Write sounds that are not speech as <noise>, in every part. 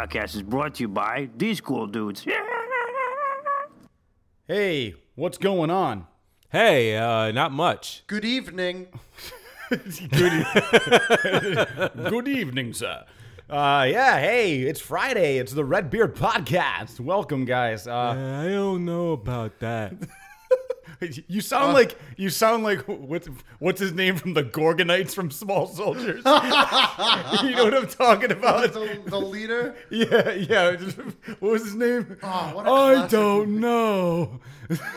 Beer Podcast is brought to you by these cool dudes. <laughs> Hey, what's going on? Hey, uh, not much. Good evening. <laughs> <laughs> Good, Good evening, sir. Uh, yeah, hey, it's Friday. It's the Red Beard Podcast. Welcome, guys. Uh, I don't know about that. <laughs> you sound uh, like you sound like what's what's his name from the Gorgonites from Small Soldiers. <laughs> you know what I'm talking about? The, the leader. <laughs> Yeah, yeah. What was his name? Oh, I don't know.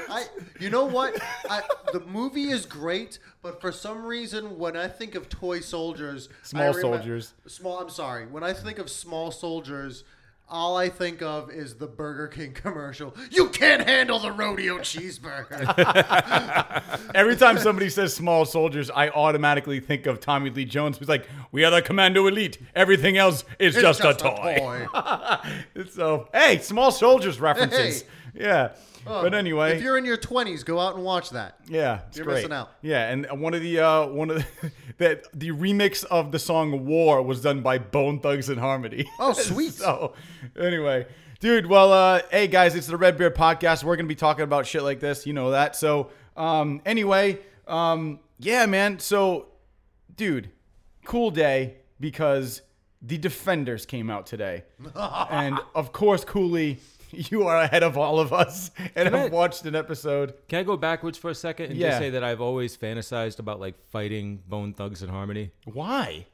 I, you know what? I, the movie is great, but for some reason, when I think of toy soldiers, Small soldiers. Small. I'm sorry. When I think of small soldiers, all I think of is the Burger King <laughs> commercial. You can't handle the rodeo cheeseburger. <laughs> Every time somebody says small soldiers, I automatically think of Tommy Lee Jones, who's like, "We are the Commando Elite. Everything else is It's just, a toy." <laughs> so, hey, small soldiers references. Hey. Yeah. But anyway, if you're in your 20s, go out and watch that. yeah, it's you're great. missing out. Yeah, and one of the uh, one of the, <laughs> that the remix of the song "War" was done by Bone Thugs and Harmony. Oh, <laughs> sweet. so, anyway, dude, well, uh, hey guys, it's the Red Beard Podcast. We're gonna be talking about shit like this, you know that. So, um, anyway, um, yeah, man. So, dude, cool day because the Defenders came out today, <laughs> and of course, Cooley. <laughs> You are ahead of all of us, <laughs> and Can I- I've watched an episode. Can I go backwards for a second and Yeah. just say that I've always fantasized about like fighting Bone Thugs and Harmony? Why?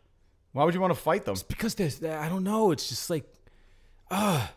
Why would you want to fight them? Because there's, I don't know. It's just like uh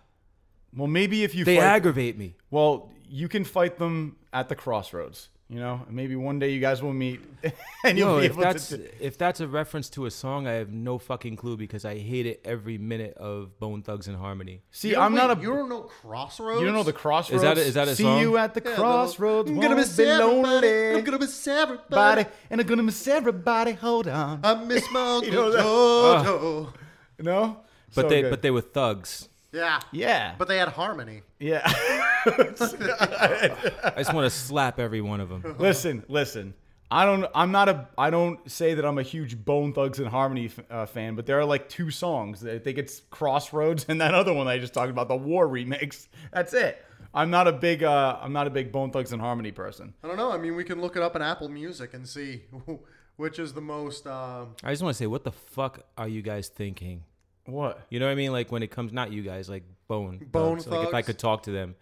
Well, maybe if you they fight, aggravate me. well, you can fight them at the crossroads. You know, maybe one day you guys will meet, <laughs> and you'll No, be if able that's to. if that's a reference to a song, I have no fucking clue because I hate it every minute of Bone Thugs and Harmony. See, I'm not a. You don't know Crossroads? You don't know the crossroads. Is that a- is that a See song? you at the Yeah, crossroads. I'm gonna miss be everybody. lonely. I'm gonna miss everybody. And I'm gonna miss everybody. Hold on. I miss my <laughs> Uncle uh, know that? Jojo. no, But So they good. but they were thugs. Yeah. yeah, But they had harmony. yeah. <laughs> I just want to slap every one of them. listen, listen. I don't. I'm not a. I don't say that I'm a huge Bone Thugs and Harmony f- uh, fan, but there are like two songs. I think it's Crossroads and that other one I just talked about, the War remix. That's it. I'm not a big. Uh, I'm not a big Bone Thugs and Harmony person. I don't know. I mean, we can look it up in Apple Music and see <laughs> which is the most. Um, I just want to say, what the fuck are you guys thinking? What? You know what I mean? Like when it comes, not you guys, like Bone. Bone Thugs. Like if I could talk to them,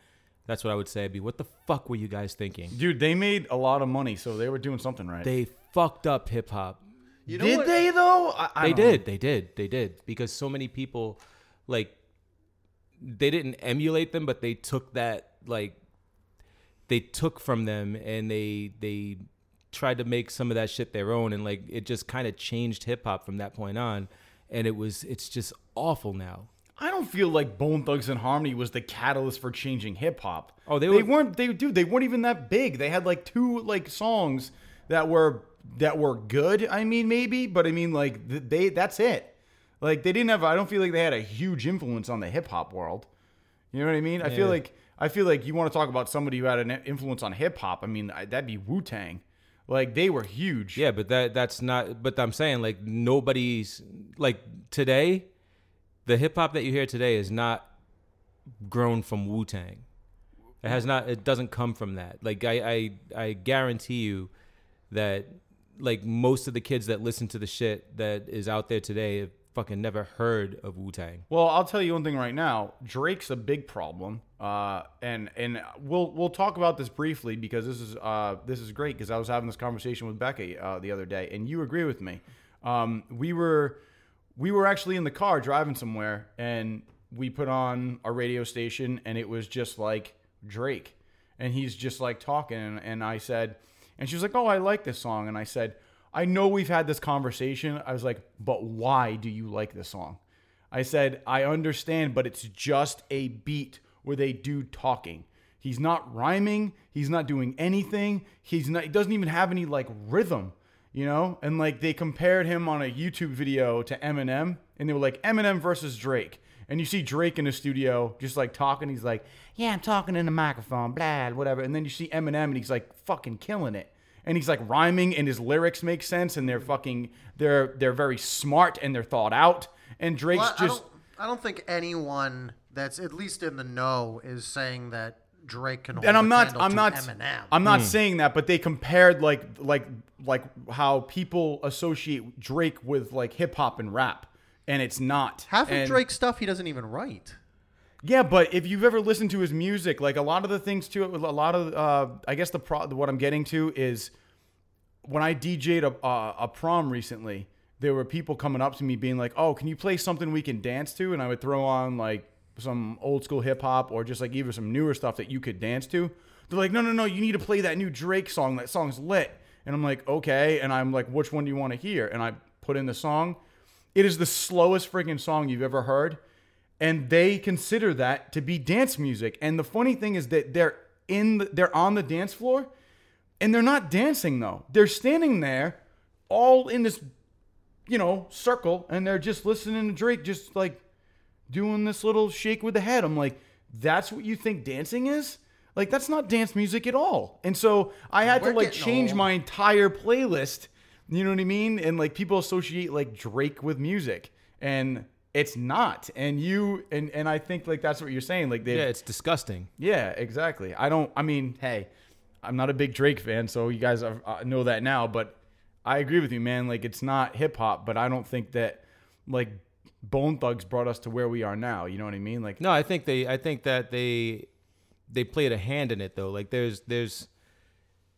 that's what I would say. I'd be, what the fuck were you guys thinking? Dude, they made a lot of money, so they were doing something right. They fucked up hip hop. you know did what? they though? I, I They don't know. did, they did, they did. Because so many people, like, they didn't emulate them, but they took that, like, they took from them and they they tried to make some of that shit their own, and like it just kind of changed hip hop from that point on. And it was, it's just awful now. I don't feel like Bone Thugs and Harmony was the catalyst for changing hip hop. Oh, they they were- weren't. They dude, they weren't even that big. They had like two like songs that were that were good. I mean, maybe, but I mean, like they. That's it. Like they didn't have. I don't feel like they had a huge influence on the hip hop world. You know what I mean? I feel like I feel like you want to talk about somebody who had an influence on hip hop. I mean, I- that'd be Wu Tang. Like they were huge. Yeah, but that that's not. But I'm saying like nobody's like today, the hip hop that you hear today is not grown from Wu Tang. It has not. It doesn't come from that. Like I I I guarantee you that like most of the kids that listen to the shit that is out there today have fucking never heard of Wu Tang. Well, I'll tell you one thing right now. Drake's a big problem, uh, and and we'll we'll talk about this briefly because this is uh, this is great because I was having this conversation with Becca uh, the other day, and you agree with me. Um, we were we were actually in the car driving somewhere, and we put on a radio station, and it was just like Drake, and he's just like talking, and, and I said, and she was like, "Oh, I like this song," and I said. I know we've had this conversation. I was like, but why do you like this song? I said, I understand, but it's just a beat with a dude talking. He's not rhyming. He's not doing anything. He's not. He doesn't even have any like rhythm, you know. And like they compared him on a YouTube video to Eminem, and they were like Eminem versus Drake. And you see Drake in the studio just like talking. He's like, "Yeah, I'm talking in the microphone, blah, whatever." And then you see Eminem, and he's like fucking killing it. And he's like rhyming, and his lyrics make sense, and they're fucking, they're they're very smart, and they're thought out. And Drake's Well, I, I just don't, I don't think anyone that's at least in the know is saying that Drake can. Hold and I'm a not I'm to not Eminem. I'm not saying that, but they compared like like like how people associate Drake with like hip hop and rap, and it's not. Half of And- Drake's stuff he doesn't even write. Yeah, but if you've ever listened to his music, like a lot of the things to it, a lot of uh, I guess the pro, what I'm getting to is when I DJ'd a, uh, a prom recently, there were people coming up to me being like, "Oh, can you play something we can dance to?" And I would throw on like some old school hip hop or just like even some newer stuff that you could dance to. They're like, "No, no, no, you need to play that new Drake song. That song's lit." And I'm like, "Okay." And I'm like, "Which one do you want to hear?" And I put in the song. It is the slowest freaking song you've ever heard and they consider that to be dance music. And the funny thing is that they're in the, they're on the dance floor and they're not dancing though. They're standing there all in this you know, circle and they're just listening to Drake just like doing this little shake with the head. I'm like, that's what you think dancing is? Like that's not dance music at all. And so I had We're to like change old. my entire playlist. You know what I mean? And like people associate like Drake with music and it's not. And you and and I think like that's what you're saying. Like they Yeah, it's disgusting. yeah, exactly. I don't. I mean, hey, I'm not a big Drake fan, so you guys are, uh, know that now. But I agree with you, man. Like it's not hip hop, but I don't think that like Bone Thugs brought us to where we are now. You know what I mean? Like No, I think they I think that they they played a hand in it though. Like there's there's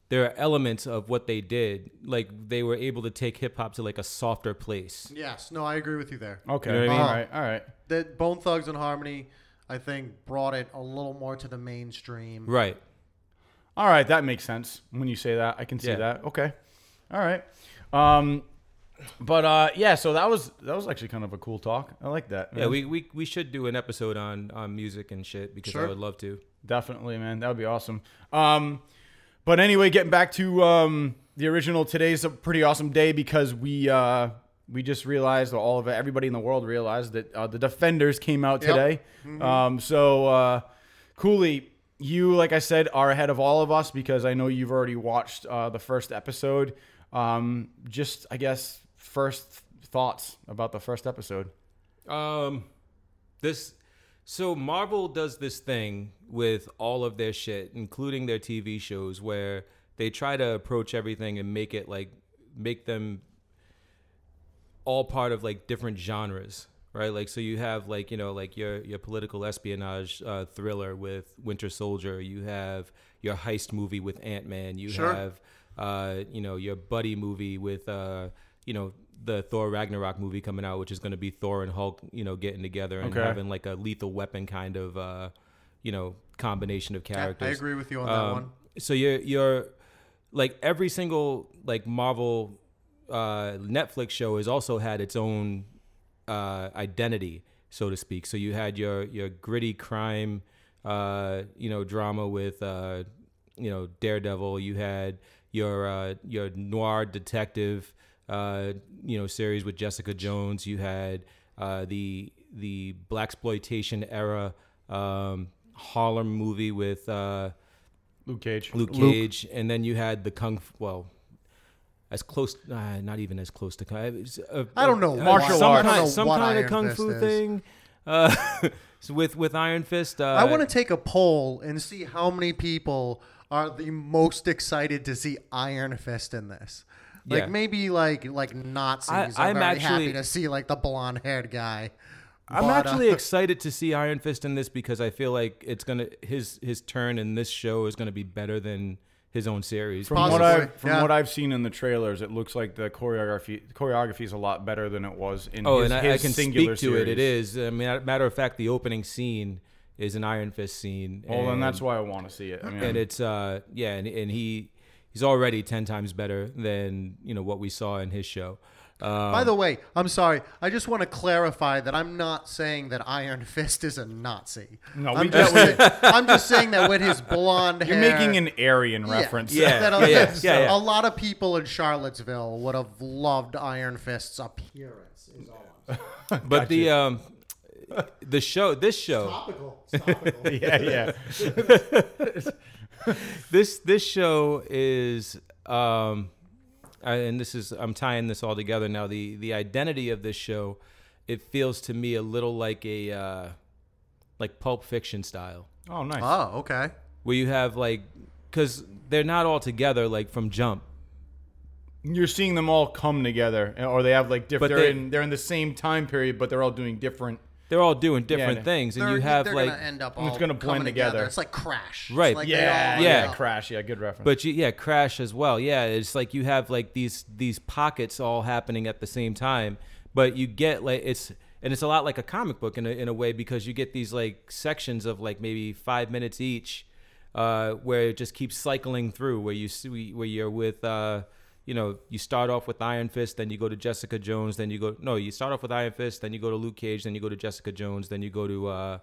there are elements of what they did. Like they were able to take hip hop to like a softer place. Yes, no, I agree with you there. okay, You know what I mean? all right, all right. That Bone Thugs and Harmony, I think, brought it a little more to the mainstream. Right. All right, that makes sense when you say that. I can see Yeah. that. Okay. All right. Um but uh yeah, so that was that was actually kind of a cool talk. I like that. Yeah, we, we we should do an episode on on music and shit because I would love to. Definitely, man. That would be awesome. Um, but anyway, getting back to um, the original, today's a pretty awesome day because we uh, we just realized, or all of it, everybody in the world realized that uh, the Defenders came out Yep. today. Um, so, uh, Cooley, you, like I said, are ahead of all of us because I know you've already watched uh, the first episode. Um, just, I guess, first thoughts about the first episode. Um, this so Marvel does this thing with all of their shit, including their TV shows, where they try to approach everything and make it like make them all part of like different genres, right? Like so you have like you know like your your political espionage uh, thriller with Winter Soldier, you have your heist movie with Ant Man, you Sure. have uh, you know your buddy movie with uh, you know the Thor Ragnarok movie coming out, which is going to be Thor and Hulk, you know, getting together and Okay. having like a lethal weapon kind of uh, you know combination of characters. I agree with you on that Um, one. So you're you're like every single like Marvel uh, Netflix show has also had its own uh, identity, so to speak. So you had your your gritty crime, uh, you know, drama with uh, you know Daredevil. You had your uh, your noir detective, uh, you know, series with Jessica Jones. You had uh, the the blaxploitation era um, Harlem movie with. Uh, Luke Cage. Luke Cage, and then you had the kung. Fu, well, as close, uh, not even as close to. kung- it was a- I don't know a- Martial some arts. kind, I don't know some kind Iron of kung Fist fu is. thing. Uh, <laughs> with with Iron Fist, uh, I want to take a poll and see how many people are the most excited to see Iron Fist in this. Like Yeah. maybe like like Nazis I- are I'm very actually- happy to see like the blonde haired guy. I'm But, uh, actually <laughs> excited to see Iron Fist in this because I feel like it's gonna his his turn in this show is gonna be better than his own series. From what I've from yeah. what I've seen in the trailers, it looks like the choreography choreography is a lot better than it was in Oh, his, and I, I his can singular speak to it. It series. is. I mean, matter of fact, the opening scene is an Iron Fist scene. Well, then and- that's why I want to see it. I mean, and it's uh yeah and, and he he's already 10 times better than you know what we saw in his show um, By the way, I'm sorry. I just want to clarify that I'm not saying that Iron <laughs> Fist is a Nazi. No, I'm we just, get saying, I'm just saying that with his blonde hair you're hair, making an Aryan Yeah. reference. Yeah. that a, yeah, yeah, yeah, yeah. a lot of people in Charlottesville would have loved Iron Fist's appearance. Is all I'm <laughs> but the um the show this show Topical. It's topical. <laughs> yeah, yeah. <laughs> this this show is um and this is I'm tying this all together now the the identity of this show it feels to me a little like a uh, like Pulp Fiction style, Oh, nice. Oh, okay. where you have like because they're not all together like from jump. You're seeing them all come together, or they have like different. But They're they- in they're in the same time period, but they're all doing different. They're all doing different Yeah. things, and They're, you have they're like gonna end up all it's gonna blend coming together. It's like Crash. It's Right. like they Yeah, all yeah, end up. Crash. Yeah, good reference. But you, yeah, Crash as well. Yeah, it's like you have like these these pockets all happening at the same time, but you get like it's and it's a lot like a comic book in a, in a way because you get these like sections of like maybe five minutes each, uh, where it just keeps cycling through. Where you see where you're with. Uh, you know, you start off with Iron Fist, then you go to Jessica Jones, then you go no, you start off with Iron Fist, then you go to Luke Cage, then you go to Jessica Jones, then you go to uh,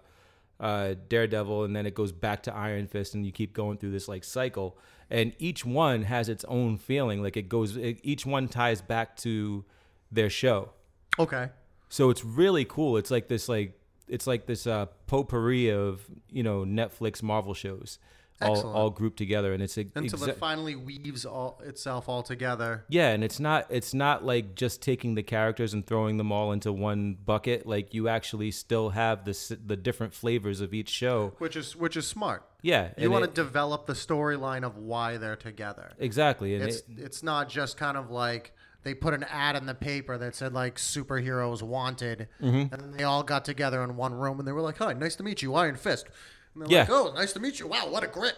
uh, Daredevil, and then it goes back to Iron Fist, and you keep going through this like cycle. And each one has its own feeling. Like it goes, it, each one ties back to their show. Okay. So it's really cool. It's like this, like it's like this uh, potpourri of you know Netflix Marvel shows, all all grouped together, and it's a, Until exa- it finally weaves all itself all together. yeah, and it's not it's not like just taking the characters and throwing them all into one bucket. Like you actually still have the the different flavors of each show. Which is which is smart. Yeah, You want to develop the storyline of why they're together. exactly, and It's it, it's not just kind of like they put an ad in the paper that said like superheroes wanted, Mm-hmm. and then they all got together in one room and they were like, "Hi, nice to meet you, Iron Fist." And they're Yeah. like, "Oh, nice to meet you. Wow, what a grip."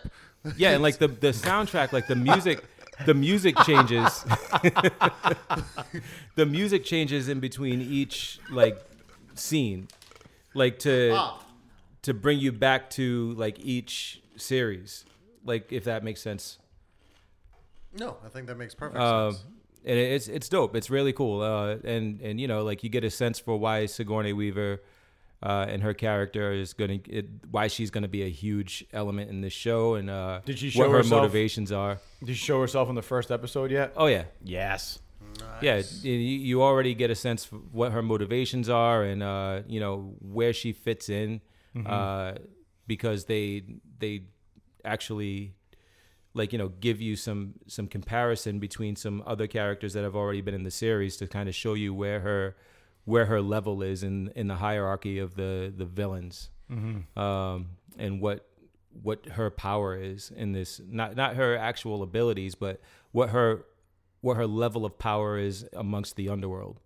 yeah, and like the <laughs> the soundtrack, like the music, the music changes. <laughs> the music changes in between each like scene, like to Ah. to bring you back to like each series, like if that makes sense. No, I think that makes perfect Um, sense. and it's it's dope. It's really cool. Uh, and and you know, like you get a sense for why Sigourney Weaver uh, and her character is gonna why she's gonna be a huge element in this show, and uh, Did she what show her herself? motivations are. Did she show herself in the first episode yet? Oh yeah, Yes. yeah. You, you already get a sense for what her motivations are, and uh, you know where she fits in, uh, because they they actually like you know give you some some comparison between some other characters that have already been in the series to kind of show you where her where her level is in in the hierarchy of the the villains um and what what her power is in this not not her actual abilities but what her what her level of power is amongst the underworld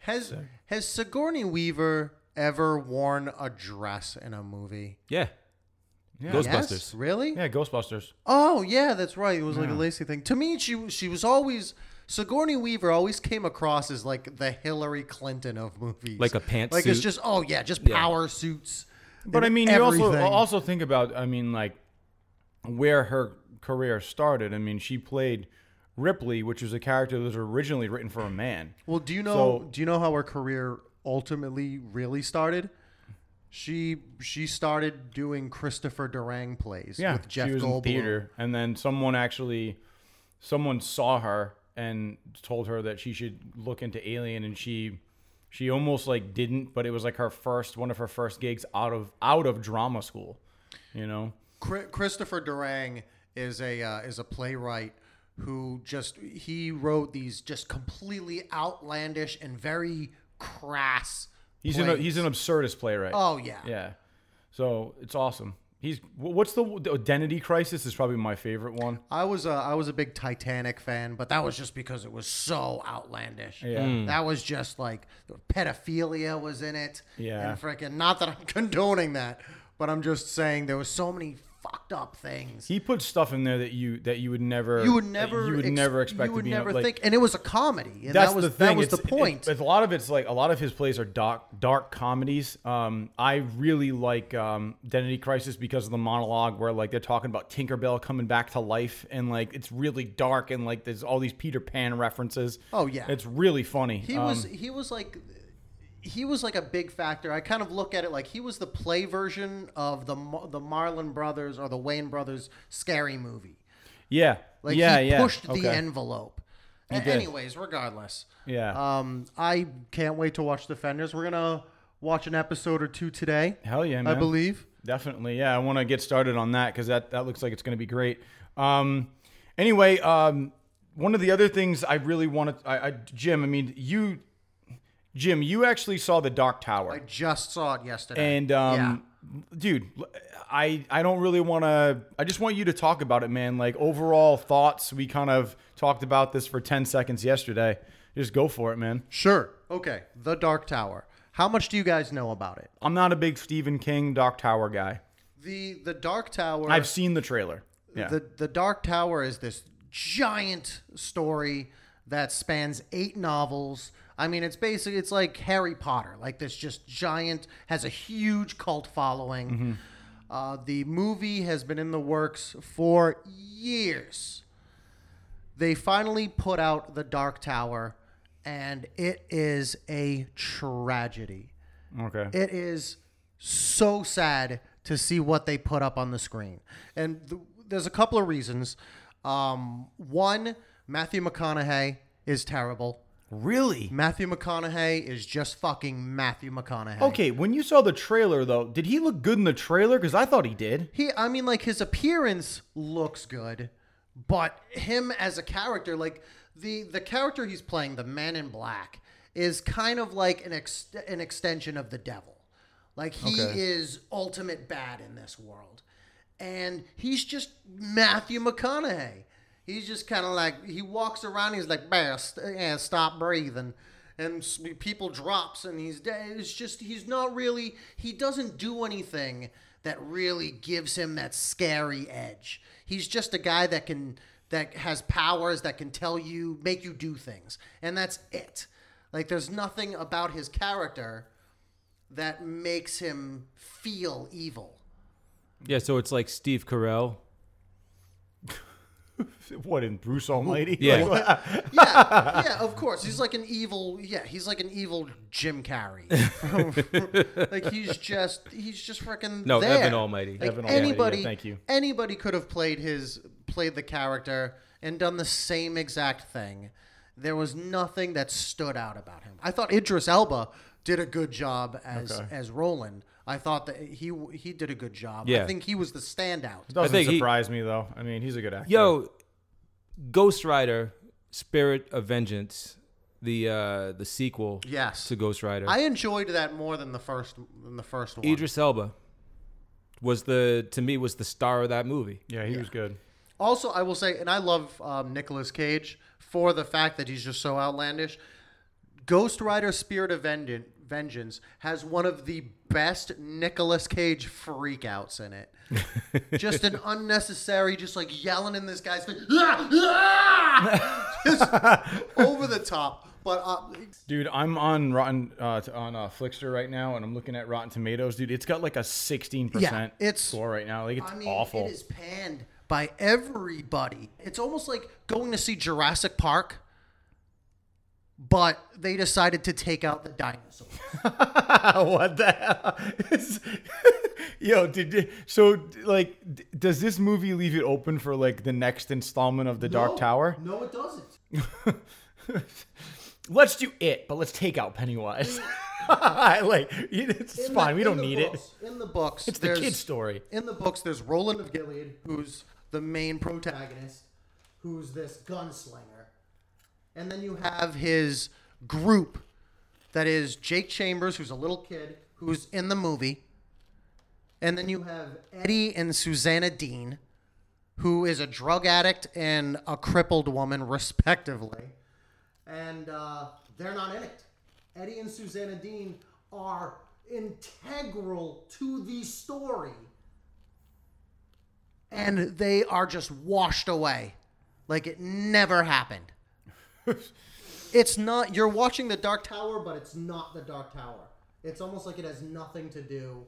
Has has Sigourney Weaver ever worn a dress in a movie? yeah Yeah. Ghostbusters. Yes, really? Yeah, Ghostbusters. Oh yeah, that's right. It was like a lacy thing. To me, she she was always Sigourney Weaver always came across as like the Hillary Clinton of movies, Like a pantsuit. Like it's just oh yeah, just Yeah. power suits. But I mean, you also also think about. I mean, like where her career started. I mean, she played Ripley, which was a character that was originally written for a man. Well, do you know So- do you know how her career ultimately really started? She she started doing Christopher Durang plays Yeah, with Jeff she was Goldblum. in theater, and then someone actually, someone saw her and told her that she should look into Alien, and she, she almost like didn't, but it was like her first one of her first gigs out of out of drama school, you know. Christopher Durang is a uh, is a playwright who just he wrote these just completely outlandish and very crass. He's an he's an absurdist playwright. oh yeah. Yeah. So it's awesome. He's what's the, the Identity Crisis is probably my favorite one. I was a I was a big Titanic fan, but that was just because it was so outlandish. Yeah. Mm. That was just like pedophilia was in it. Yeah. And freaking not that I'm <laughs> condoning that, but I'm just saying there was so many fucked up things. He put stuff in there that you that you would never you would never you would ex- never expect you would to be never like, think and it was a comedy. And That's that was the thing. that was the point. It, it's a lot of it's like a lot of his plays are dark, dark comedies. Um, I really like um, Identity Crisis because of the monologue where like they're talking about Tinkerbell coming back to life, and like it's really dark, and like there's all these Peter Pan references. Oh, yeah. it's really funny. He Um, was he was like he was like a big factor. I kind of look at it like he was the play version of the the Marlon Brothers or the Wayans Brothers scary movie. yeah, Like yeah, he yeah. pushed the Okay. envelope. A- did. anyways, regardless. Yeah. Um I can't wait to watch Defenders. We're going to watch an episode or two today. Hell yeah, I believe. Definitely, yeah. I want to get started on that because that that looks like it's going to be great. Um, anyway, um, one of the other things I really wanted, I, I, Jim. I mean, you Jim, you actually saw the Dark Tower. I just saw it yesterday. And um, dude, I I don't really want to. I just want you to talk about it, man. Like overall thoughts. We kind of talked about this for ten seconds yesterday. Just go for it, man. Sure. Okay. The Dark Tower. How much do you guys know about it? I'm not a big Stephen King Dark Tower guy. The The Dark Tower. I've seen the trailer. Yeah. The The Dark Tower is this giant story that spans eight novels. I mean, it's basically it's like Harry Potter, like this just giant has a huge cult following. Uh, the movie has been in the works for years. They finally put out the Dark Tower, and it is a tragedy. okay. It is so sad to see what they put up on the screen. And th- there's a couple of reasons. Um, one, Matthew McConaughey is terrible. Really? Matthew McConaughey is just fucking Matthew McConaughey. Okay. When you saw the trailer, though, did he look good in the trailer? Because I thought he did. He, I mean, like his appearance looks good, but him as a character, like the the character he's playing, the Man in Black, is kind of like an ex, an extension of the devil. Like he Okay. is ultimate bad in this world, and he's just Matthew McConaughey. He's just kind of like he walks around. He's like, "Bear, st- yeah, stop breathing." And people drops, and he's dead. It's just he's not really. He doesn't do anything that really gives him that scary edge. He's just a guy that can that has powers that can tell you, make you do things, and that's it. Like there's nothing about his character that makes him feel evil. Yeah, so it's like Steve Carell. <laughs> <laughs> What in Bruce Almighty? Yeah. Like, yeah, <laughs> yeah, of course. He's like an evil. Yeah, he's like an evil Jim Carrey. <laughs> like he's just he's just freaking No, there. Evan Almighty. Like Evan Almighty, yeah, anybody, thank you. Anybody could have played his played the character and done the same exact thing. There was nothing that stood out about him. I thought Idris Elba did a good job as Okay. as Roland. I thought that he he did a good job. Yeah. I think he was the standout. doesn't think he- surprise me though. I mean, he's a good actor. Yo, Ghost Rider, Spirit of Vengeance, the uh the sequel Yes. to Ghost Rider. I enjoyed that more than the first than the first one. Idris Elba was the to me was the star of that movie. Yeah, he was good. Also, I will say, and I love um, Nicolas Cage for the fact that he's just so outlandish. Ghost Rider: Spirit of Vengeance, Vengeance has one of the best Nicolas Cage freakouts in it. <laughs> just an unnecessary, just like yelling in this guy's face, "Ah! Ah!" <laughs> just over the top. But uh, Dude, I'm on Rotten uh, on uh, Flixster right now, and I'm looking at Rotten Tomatoes. Dude, it's got like a 16 Yeah, percent it's- score right now. Like it's I mean, awful. it is panned by everybody. It's almost like going to see Jurassic Park, but they decided to take out the dinosaurs. <laughs> what the hell? Is- <laughs> Yo, did so like d- does this movie leave it open for like the next installment of the Dark Tower? No, it doesn't. <laughs> Let's do it, but let's take out Pennywise. like it's In fine. the- we don't need it. books- In the books, It's the kid story. In the books, there's Roland of Gilead, who's the main protagonist, who's this gunslinger, and then you have his group, that is Jake Chambers, who's a little kid who's in the movie, and then you have Eddie and Susanna Dean, who is a drug addict and a crippled woman, respectively, and uh, they're not in it. Eddie and Susanna Dean are integral to the story, and they are just washed away like it never happened. It's not. You're watching the Dark Tower, but it's not the Dark Tower. It's almost like it has nothing to do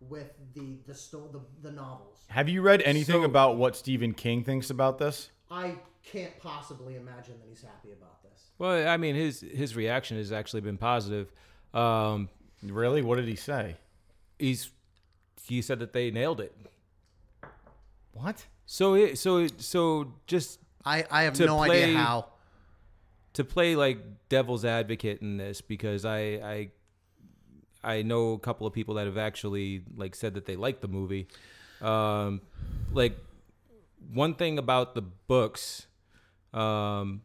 with the the sto- the, the novels. Have you read anything So- about what Stephen King thinks about this? I can't possibly imagine that he's happy about this. Well, I mean his his reaction has actually been positive. Um, Really? What did he say? he's he said that they nailed it. What? So it, so it, so just I, I have no play- idea how. To play like devil's advocate in this because I I I know a couple of people that have actually like said that they like the movie. Um, like one thing about the books, um,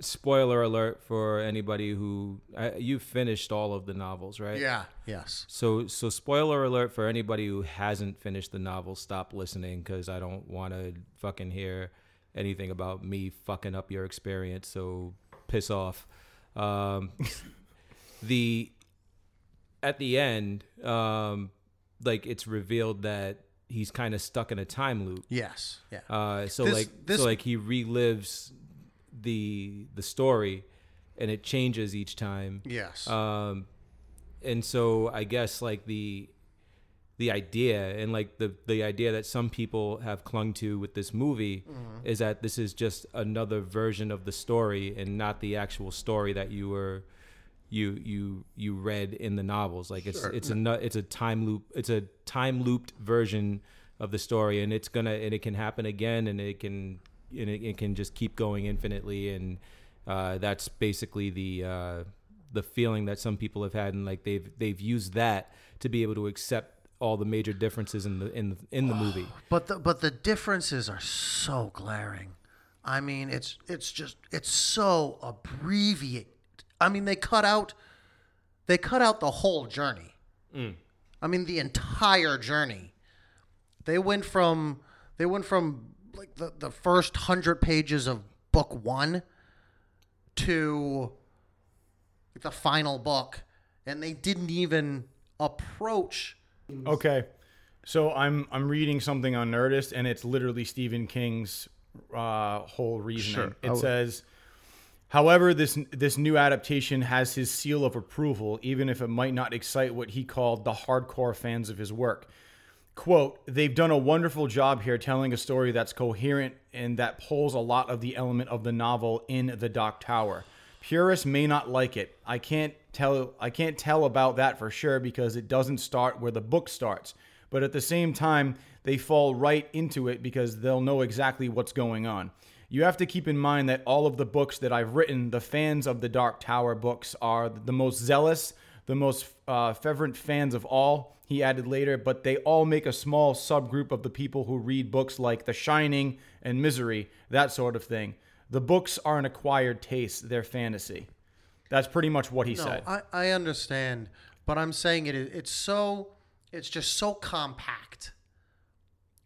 spoiler alert for anybody who uh, you finished all of the novels, right? Yeah. Yes. So so spoiler alert for anybody who hasn't finished the novel. Stop listening because I don't want to fucking hear anything about me fucking up your experience. So piss off. Um, <laughs> the at the end, um, like it's revealed that he's kind of stuck in a time loop. Yes. Yeah. Uh, so This- like this- so like he relives the the story, and it changes each time. yes. Um, and so I guess like the the idea and like the the idea that some people have clung to with this movie Mm-hmm. is that this is just another version of the story and not the actual story that you were you you you read in the novels like it's Sure. it's a it's a time loop it's a time looped version of the story and it's gonna and it can happen again and it can and it, it can just keep going infinitely and uh, that's basically the uh, the feeling that some people have had and like they've they've used that to be able to accept all the major differences in the in the, in the movie <sighs> But the but the differences are so glaring. I mean, it's it's just it's so abbreviated. I mean, they cut out they cut out the whole journey. Mm. I mean, the entire journey. They went from they went from like the the first hundred pages of book one to the final book, and they didn't even approach. Okay. So I'm I'm reading something on Nerdist, and it's literally Stephen King's uh, whole reasoning. It says, however, this this new adaptation has his seal of approval, even if it might not excite what he called the hardcore fans of his work. Quote, they've done a wonderful job here telling a story that's coherent and that pulls a lot of the element of the novel in The Dark Tower. Purists may not like it. I can't tell I can't tell about that for sure because it doesn't start where the book starts. But at the same time, they fall right into it because they'll know exactly what's going on. You have to keep in mind that all of the books that I've written, the fans of the Dark Tower books are the most zealous, the most uh, fervent fans of all, he added later, but they all make a small subgroup of the people who read books like The Shining and Misery, that sort of thing. The books are an acquired taste, they're fantasy. That's pretty much what he No, said. I, I understand, but I'm saying it. It's so. It's just so compact,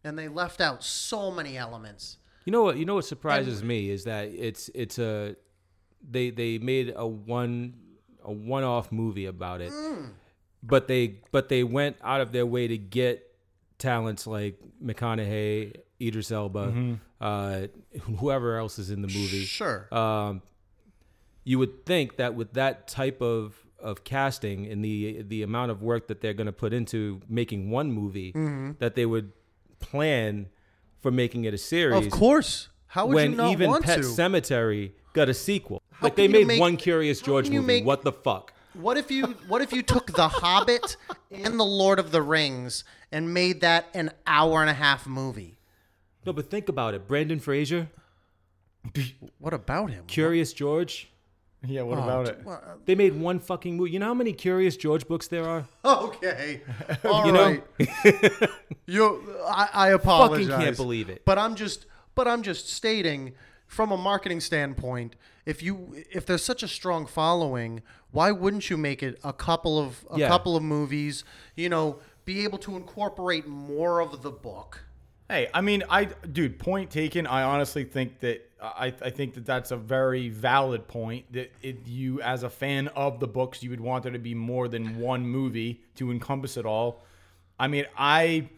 and they left out so many elements. You know what? You know what surprises me is that it's it's a they they made a one a one off movie about it, but they but they went out of their way to get talents like McConaughey, Idris Elba, uh, whoever else is in the movie. Sure. Um, you would think that with that type of of casting and the the amount of work that they're going to put into making one movie, mm-hmm. that they would plan for making it a series of course. How would when you not even want Pet to? Cemetery got a sequel. like they made make- one Curious George movie. make- what the fuck? what if you What if you took The Hobbit <laughs> and The Lord of the Rings and made that an hour and a half movie? No, but think about it. Brendan Fraser, What about him? Curious George. Yeah, what Oh, about it? well, uh, They made one fucking movie. You know how many Curious George books there are? <laughs> Okay. <laughs> all You right. <laughs> you I, I apologize. Fucking can't believe it. But I'm just but I'm just stating from a marketing standpoint, if you if there's such a strong following, why wouldn't you make it a couple of a Yeah. couple of movies, you know, be able to incorporate more of the book? Hey, I mean, I dude, point taken. I honestly think that I, I think that that's a very valid point. That you, as a fan of the books, you would want there to be more than one movie to encompass it all. I mean, I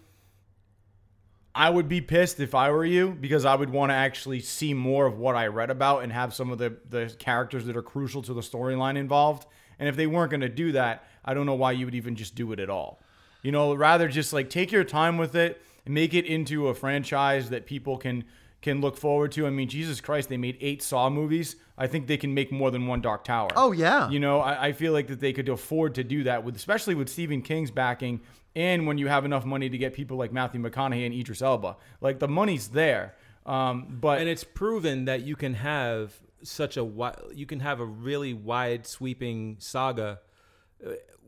I would be pissed if I were you because I would want to actually see more of what I read about and have some of the the characters that are crucial to the storyline involved. And if they weren't going to do that, I don't know why you would even just do it at all. You know, rather just like take your time with it make it into a franchise that people can can look forward to. I mean, Jesus Christ, they made eight Saw movies. I think they can make more than one Dark Tower. Oh, yeah. You know, I, I feel like that they could afford to do that with, especially with Stephen King's backing, and when you have enough money to get people like Matthew McConaughey and Idris Elba. Like the money's there. Um, but and it's proven that you can have such a wi- you can have a really wide sweeping saga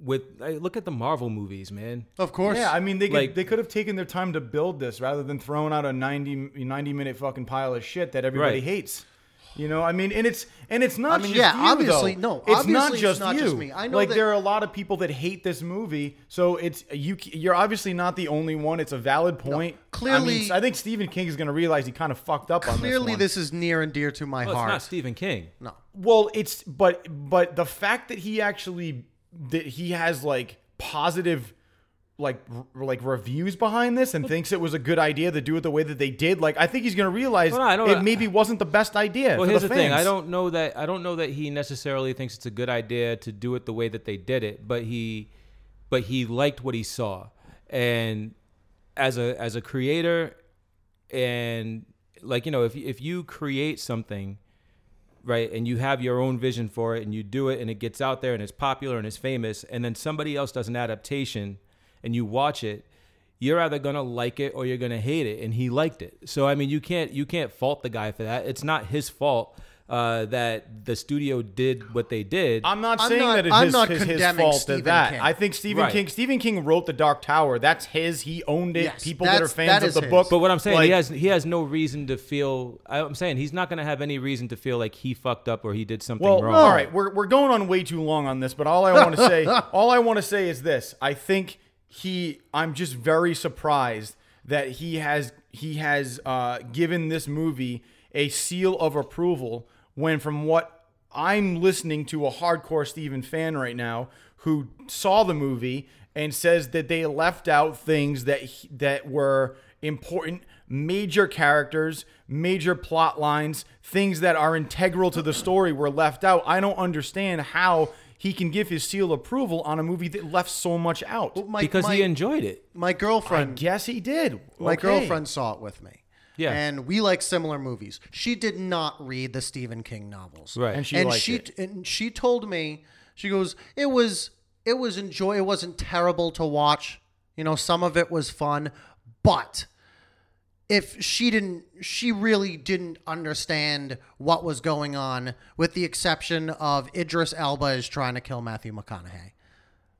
with uh, look at the Marvel movies, man. Of course. Yeah, I mean, they could, Like- they could have taken their time to build this rather than throwing out a 90, 90 minute fucking pile of shit that everybody Right. hates. You know, I mean, and it's and it's not I mean, just yeah, you, obviously- though. no, it's obviously not it's just not you. just me. I know like that- there are a lot of people that hate this movie, so it's you. You're obviously not the only one. It's a valid point. I, clearly- mean, I think Stephen King is going to realize he kind of fucked up on this. Clearly, this. this, is near and dear to my Well, it's heart. not Stephen King. no, Well, it's but but the fact that he actually that he has like positive like r- like reviews behind this and thinks it was a good idea to do it the way that they did like i think he's going to realize Well, no, it maybe wasn't the best idea Well, for here's the, the, thing. I don't know that I don't know that he necessarily thinks it's a good idea to do it the way that they did it, but he but he liked what he saw. And as a as a creator and like you know, if if you create something right? And you have your own vision for it and you do it and it gets out there and it's popular and it's famous. And then somebody else does an adaptation and you watch it you're either gonna like it or you're gonna hate it. And he liked it. So i mean you can't you can't fault the guy for that. It's not his fault uh, that the studio did what they did I'm not I'm saying not- that it's I'm his, not his, his condemning fault Stephen to that. King. I think Stephen Right. King Stephen King wrote The Dark Tower. That's his. He owned it. Yes, People that are that's- fans that of is the his. book. But what I'm saying, like, he has he has no reason to feel. I'm saying he's not going to have any reason to feel like he fucked up or he did something Well, wrong. all right, we're we're going on way too long on this, but all I want to <laughs> say, all I want to say is this: I think he, I'm just very surprised that he has he has uh, given this movie a seal of approval when, from what I'm listening to, a hardcore Steven fan right now who saw the movie and says that they left out things that he- that were important major characters major plot lines things that are integral to the story were left out i don't understand how he can give his seal approval on a movie that left so much out my, because my, he enjoyed it. my i girlfriend guess he did My Okay. girlfriend saw it with me. Yeah. And we like similar movies. She did not read the Stephen King novels. Right. and she and she it. and she told me she goes it was it was enjoy it wasn't terrible to watch. You know, some of it was fun, but if she didn't she really didn't understand what was going on with the exception of Idris Elba is trying to kill Matthew McConaughey.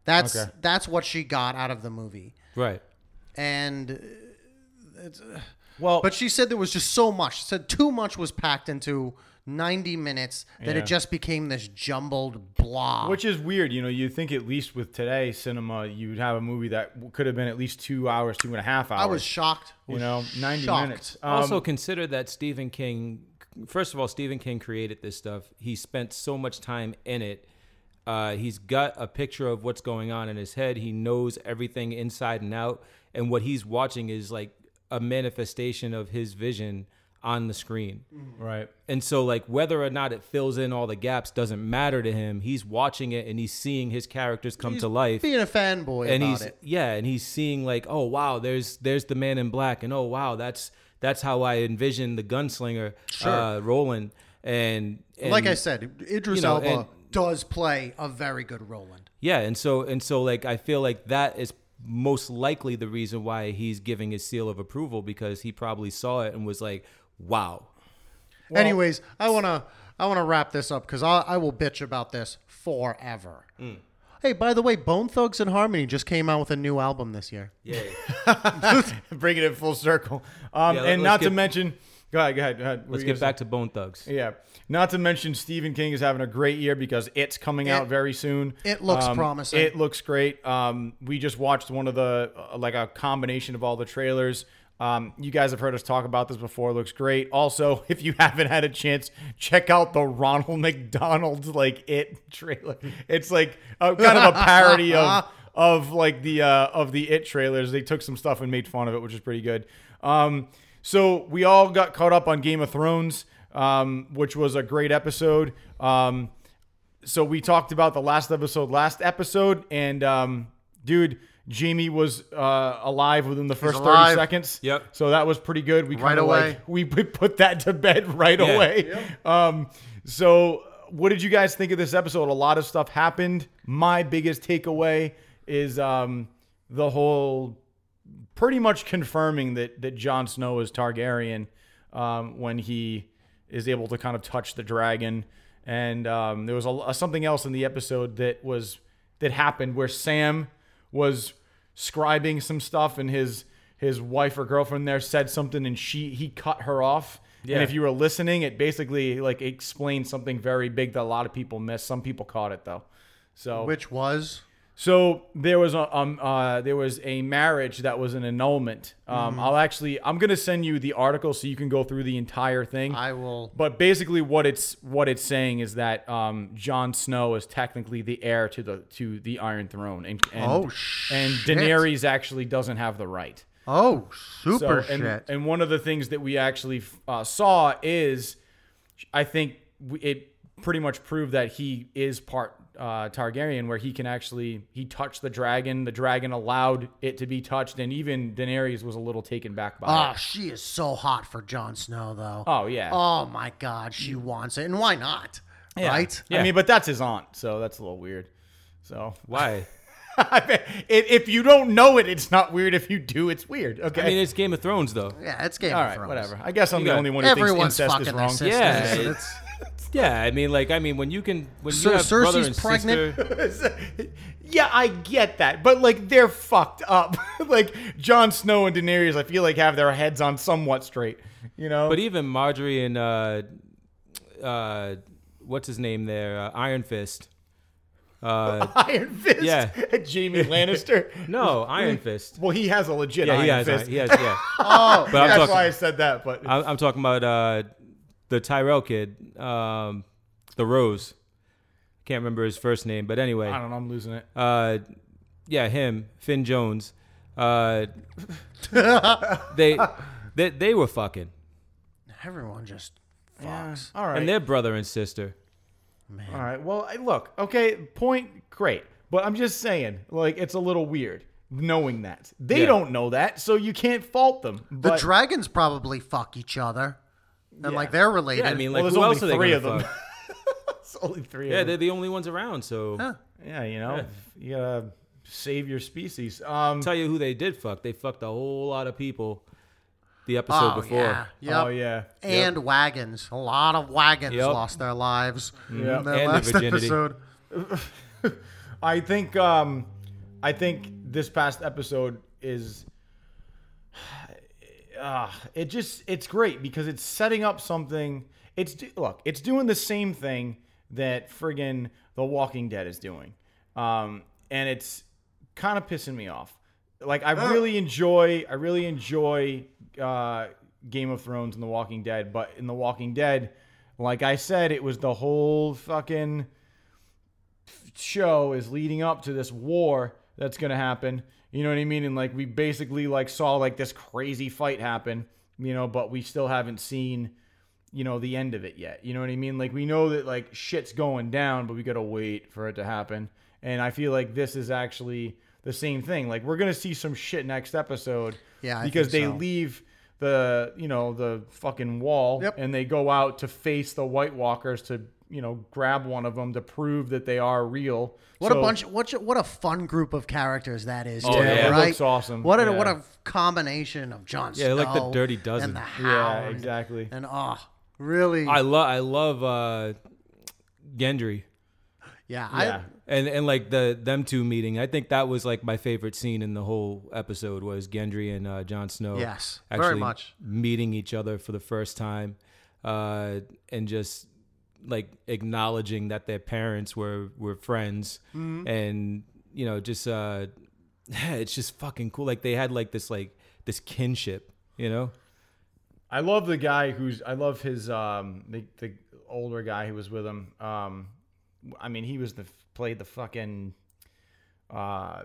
That's Okay. that's what she got out of the movie. Right. And well but she said there was just so much. She said too much was packed into 90 minutes that Yeah. it just became this jumbled blob. Which is weird, you know. You think at least with today cinema, you'd have a movie that could have been at least two hours, two and a half hours. I was shocked. you Was know, ninety shocked. minutes. Um, also consider that Stephen King. First of all, Stephen King created this stuff. He spent so much time in it. Uh, he's got a picture of what's going on in his head. He knows everything inside and out. And what he's watching is like a manifestation of his vision on the screen. right. And so, like, whether or not it fills in all the gaps doesn't matter to him. He's watching it and he's seeing his characters come to life. Being a fanboy and about he's it. yeah, and he's seeing like, oh wow, there's there's the man in black, and oh wow, that's that's how I envision the gunslinger uh, Roland. And, and like I said, Idris you know, Elba and- does play a very good Roland. yeah, and so and so like I feel like that is most likely the reason why he's giving his seal of approval because he probably saw it and was like, wow. Anyways, I wanna I wanna wrap this up because I, I will bitch about this forever. Mm. Hey, by the way, Bone Thugs and Harmony just came out with a new album this year. Yeah. <laughs> Bringing it full circle. Um, Yeah, and let's not to mention, go ahead, go ahead. Go ahead. What Let's get gonna back to Bone Thugs. Yeah. Not to mention, Stephen King is having a great year because it's coming out very soon. it looks Um, promising. It looks great. Um, we just watched one of the, uh, like a combination of all the trailers. Um, you guys have heard us talk about this before. It looks great. Also, <laughs> if you haven't had a chance, check out the Ronald <laughs> McDonald like it trailer. It's like a, kind of a parody <laughs> of of like the uh, of the it trailers. They took some stuff and made fun of it, which is pretty good. Um, so we all got caught up on Game of Thrones, um, which was a great episode. Um, so we talked about the last episode last episode, and um, dude, Jaime was uh, alive within the first thirty alive. seconds. Yep. So that was pretty good. We Right kind of away. like we put <laughs> put that to bed right Yeah. away. Um, so what did you guys think of this episode? A lot of stuff happened. My biggest takeaway is um, the whole pretty much confirming that that Jon Snow is Targaryen um, when he is able to kind of touch the dragon. And um, there was a, something else in the episode that was that happened where Sam was scribing some stuff, and his his wife or girlfriend there said something, and she he cut her off. And if you were listening, it basically like explained something very big that a lot of people missed. Some people caught it though. So Which was so there was a um uh there was a marriage that was an annulment. Um, I'll actually I'm gonna send you the article so you can go through the entire thing. I will. But basically, what it's what it's saying is that um, Jon Snow is technically the heir to the to the Iron Throne, and and, Oh, and. Daenerys actually doesn't have the right. Oh, So, super and, shit. and one of the things that we actually uh, saw is, I think it pretty much proved that he is part uh, Targaryen, where he can actually he touched the dragon. The dragon allowed it to be touched, and even Daenerys was a little taken back by Oh, it. she is so hot for Jon Snow, though. Oh yeah, Oh my God, she wants it, and why not? Yeah. Right? I mean, but that's his aunt, so that's a little weird. So Why? <laughs> if, if you don't know it, it's not weird. If you do, it's weird. Okay. I mean, it's Game of Thrones, though. Yeah, it's Game all of right, Thrones. whatever. I guess I'm You the only one who Everyone's thinks incest fucking is wrong. sisters. Yeah, so it's- Yeah, I mean, like, I mean, when you can, when Cer- you have brother Cersei's and pregnant? sister, <laughs> yeah, I get that, but like they're fucked up. <laughs> like Jon Snow and Daenerys, I feel like have their heads on somewhat straight. You know, but even Margaery and uh, uh, what's his name there, uh, Iron Fist. Uh, <laughs> Iron Fist, Yeah. Jaime Lannister. no, Iron Fist. Well, he has a legit Yeah, Iron he has, Fist. he has, yeah. Oh, But I'm That's talking, why I said that. But I'm, I'm talking about uh, the Tyrell kid, um, the Rose. Can't remember his first name, but anyway, I don't know. I'm losing it. uh, yeah, him, Finn Jones. Uh, <laughs> they, they, they were fucking, everyone just fucks. All right. and they're brother and sister. All right. Well, I- look. Okay. Point. Great. But I'm just saying, like, it's a little weird knowing that they Yeah. don't know that, so you can't fault them. The But dragons probably fuck each other, and like they're related. Yeah, I mean, well, like, there's who only else are they three of them. fuck? <laughs> it's only three. Yeah, of they're them. the only ones around. So Huh. Yeah. You know, you gotta save your species. Um. tell you who they did fuck. They fucked a whole lot of people. The episode oh before. yeah, yep. Oh yeah. And wagons. A lot of wagons Yep. lost their lives Yep. in that And their last virginity. episode. <laughs> I think. Um. I think this past episode is. Uh, it just it's great because it's setting up something. It's look, it's doing the same thing that friggin' The Walking Dead is doing, um, and it's kind of pissing me off. Like I really enjoy, I really enjoy uh, Game of Thrones and The Walking Dead, but in The Walking Dead, like I said, it was the whole fucking show is leading up to this war that's going to happen. You know what I mean? And like we basically like saw like this crazy fight happen, you know, but we still haven't seen you know the end of it yet. You know what I mean? Like we know that like shit's going down, but we got to wait for it to happen. And I feel like this is actually the same thing. Like we're going to see some shit next episode Yeah, I because they so. leave the, you know, the fucking wall Yep. and they go out to face the White Walkers to, you know, grab one of them to prove that they are real. What a bunch! What what a fun group of characters that is. Oh, too, yeah, it right? looks awesome. What a Yeah. what a combination of Jon Snow. Yeah, Snow, like the Dirty Dozen. and the Yeah, exactly. and oh, really? I love I love uh Gendry. yeah, Yeah. And and like the them two meeting, I think that was like my favorite scene in the whole episode was Gendry and uh, Jon Snow. Yes, very actually much. meeting each other for the first time, uh, and just like acknowledging that their parents were were friends, Mm-hmm. and you know just uh, <laughs> it's just fucking cool. Like they had like this like this kinship, you know. I love the guy who's. I love his. Um, the the older guy who was with him. Um, I mean, he was the played the fucking, uh,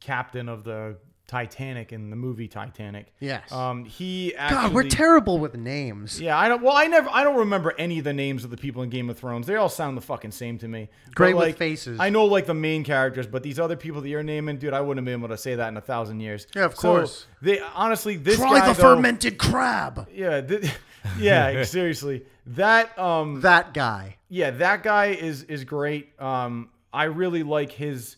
captain of the Titanic in the movie Titanic. Yes. Um, he actually. God, we're terrible with names. Yeah, I don't. Well, I never. I don't remember any of the names of the people in Game of Thrones. They all sound the fucking same to me. But, Great with like, faces. I know like the main characters, but these other people that you're naming, dude, I wouldn't have been able to say that in a thousand years. Yeah, of So, course. they honestly, this Try guy the though- fermented crab. Yeah, th- <laughs> yeah, <laughs> seriously. That um That guy. yeah, that guy is is great. Um I really like his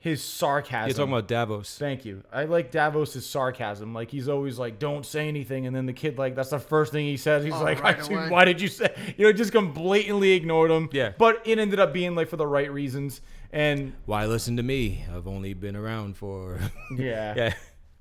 his sarcasm. You're talking about Davos. Thank you. I like Davos's sarcasm. Like he's always like, "Don't say anything," and then the kid like, that's the first thing he says. He's Oh, like, right <laughs> "I- "Why did you say?" You know, just come blatantly ignored him. Yeah. But it ended up being like for the right reasons, and Why listen to me? I've only been around for <laughs> yeah, yeah.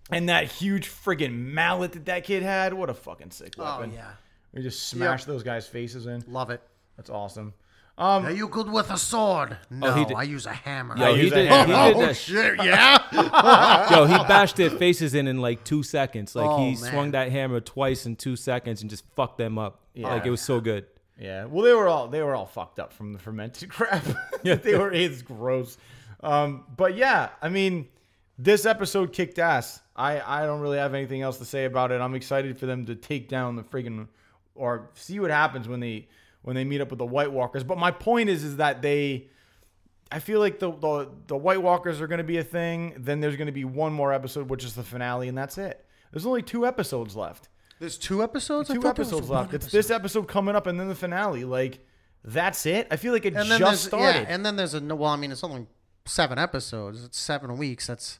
and that huge friggin' mallet that that kid had. What a fucking sick Oh weapon. yeah. We just smash those guys' faces in. Love it. That's awesome. Um, Are you good with a sword? No, he did- I use a hammer. Yo, he use a did, he did <laughs> oh that. shit! Yeah. <laughs> Yo, he bashed their faces in in like two seconds. Like Oh, he man. swung that hammer twice in two seconds and just fucked them up. Like it was so good. Yeah, well, they were all they were all fucked up from the fermented <laughs> crap. yeah, they were. It's gross. Um, but yeah, I mean, this episode kicked ass. I I don't really have anything else to say about it. I'm excited for them to take down the friggin' or see what happens when they when they meet up with the White Walkers. But my point is, is that they. I feel like the, the the White Walkers are going to be a thing. Then there's going to be one more episode, which is the finale, and that's it. There's only two episodes left There's two episodes. Two thought there was episodes left. It's this episode coming up and then the finale. Like that's it. I feel like it just started. yeah, and then there's a no- well, I mean, it's only seven episodes. It's seven weeks. That's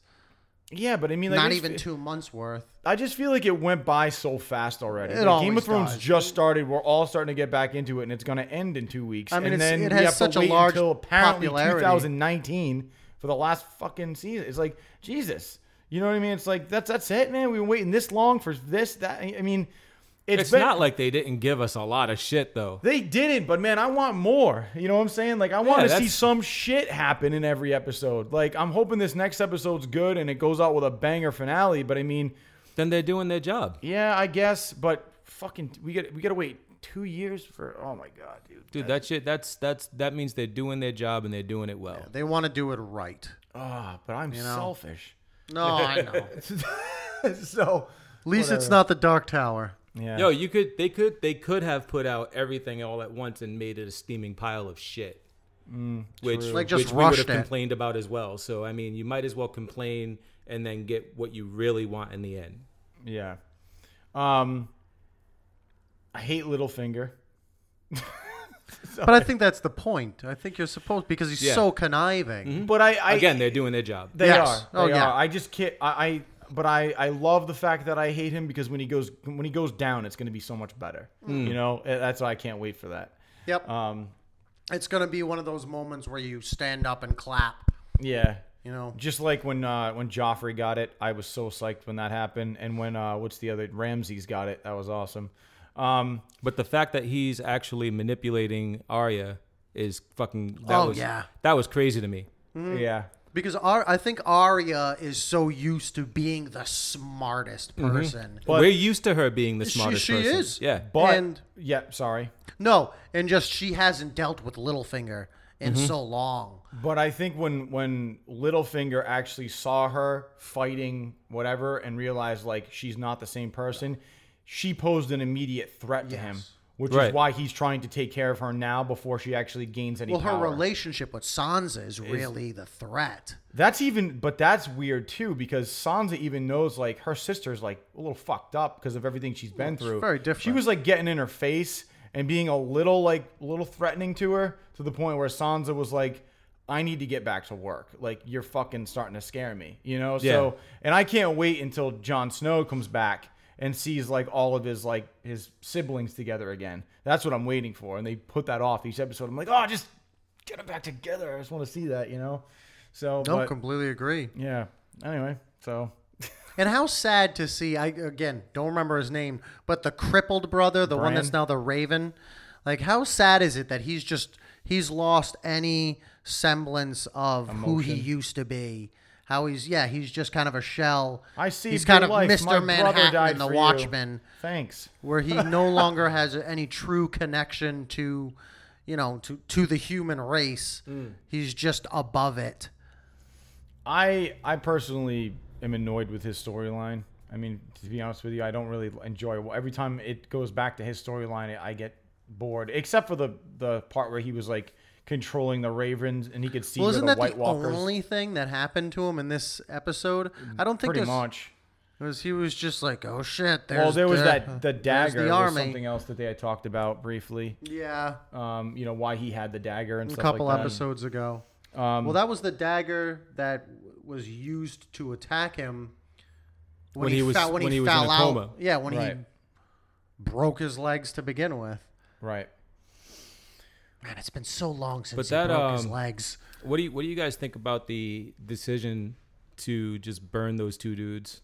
yeah, but I mean, like, not even two months worth. I just feel like it went by so fast already. It Like, Game of Thrones does. just started. We're all starting to get back into it, and it's going to end in two weeks. I mean, and then it we has have such a large until apparently popularity. 2019 for the last fucking season. It's like Jesus. You know what I mean? It's like that's that's it, man. We've been waiting this long for this. That I mean, it's, It's been, not like they didn't give us a lot of shit though. They didn't, but man, I want more. You know what I'm saying? Like, I want Yeah, to see some shit happen in every episode. Like, I'm hoping this next episode's good and it goes out with a banger finale. But I mean, Then they're doing their job. yeah, I guess. But fucking, we get we gotta wait two years for. Oh my god, dude. Dude, that shit that's that's that means they're doing their job and they're doing it well. They want to do it right. Ah, but I'm know. selfish. No, I know. <laughs> <laughs> so At so least it's not the Dark Tower. Yeah. Yo, you could they could they could have put out everything all at once and made it a steaming pile of shit. which Like, just which we would have it. complained about as well. So I mean, you might as well complain and then get what you really want in the end. yeah. Um, I hate Littlefinger. <laughs> But I think that's the point. I think you're supposed because he's Yeah. so conniving. But I, I Again, they're doing their job. They Yes. are. Oh, They yeah. are. I just can't. I, I. But I. I love the fact that I hate him because when he goes when he goes down, it's going to be so much better. You know. Uh, That's why I can't wait for that. Yep. Um. it's gonna be one of those moments where you stand up and clap. Yeah. You know. Just like when uh, when Joffrey got it, I was so psyched when that happened. And when uh, what's the other Ramsay got it, that was awesome. Um, But the fact that he's actually manipulating Arya is fucking. That Oh, was, yeah. that was crazy to me. yeah, Because Ar- I think Arya is so used to being the smartest mm-hmm. person. But- We're used to her being the She- smartest she person. is. Yeah. but And- yeah, sorry. No, and just she hasn't dealt with Littlefinger in mm-hmm. so long. But I think when when Littlefinger actually saw her fighting whatever and realized like she's not the same person, she posed an immediate threat to him, Yes. Which Right. is why he's trying to take care of her now before she actually gains any Well, her relationship with Sansa is really the threat. That's even, but that's weird too because Sansa even knows like her sister's like a little fucked up because of everything she's been it's through. very different. She was like getting in her face and being a little like a little threatening to her to the point where Sansa was like, "I need to get back to work. Like you're fucking starting to scare me, you know." Yeah. So, and I can't wait until Jon Snow comes back and sees like all of his like his siblings together again. That's what I'm waiting for, and they put that off each episode. I'm like, oh, just get them back together. I just want to see that, you know. So, No, but- completely agree. yeah. Anyway, so And how sad to see. I again don't remember his name, but the crippled brother, the one that's now the Raven. Like, how sad is it that he's just he's lost any semblance of who he used to be? How he's yeah, he's just kind of a shell. I see. He's kind of life. Mr. My Manhattan in The you. Thanks. where he no <laughs> longer has any true connection to, you know, to to the human race. Mm. He's just above it. I I personally am annoyed with his storyline. I mean, to be honest with you, I don't really enjoy. Every time it goes back to his storyline, I get bored. Except for the the part where he was like controlling the Ravens and he could see Well, where isn't the that White the Walkers. only thing that happened to him in this episode? I don't think pretty there's, much. It was he was just like, oh shit. There's Well, there was the- that <laughs> the dagger. the was something else that they had talked about briefly. Yeah, Um, you know why he had the dagger and a stuff couple like that. episodes ago. Um, well, that was the dagger that was used to attack him When he was- fell, when, when he, he was in fell a out. coma. Yeah, when Right. he broke his legs to begin with. right. Man, it's been so long since But he that, broke his um, legs. What do you What do you guys think about the decision to just burn those two dudes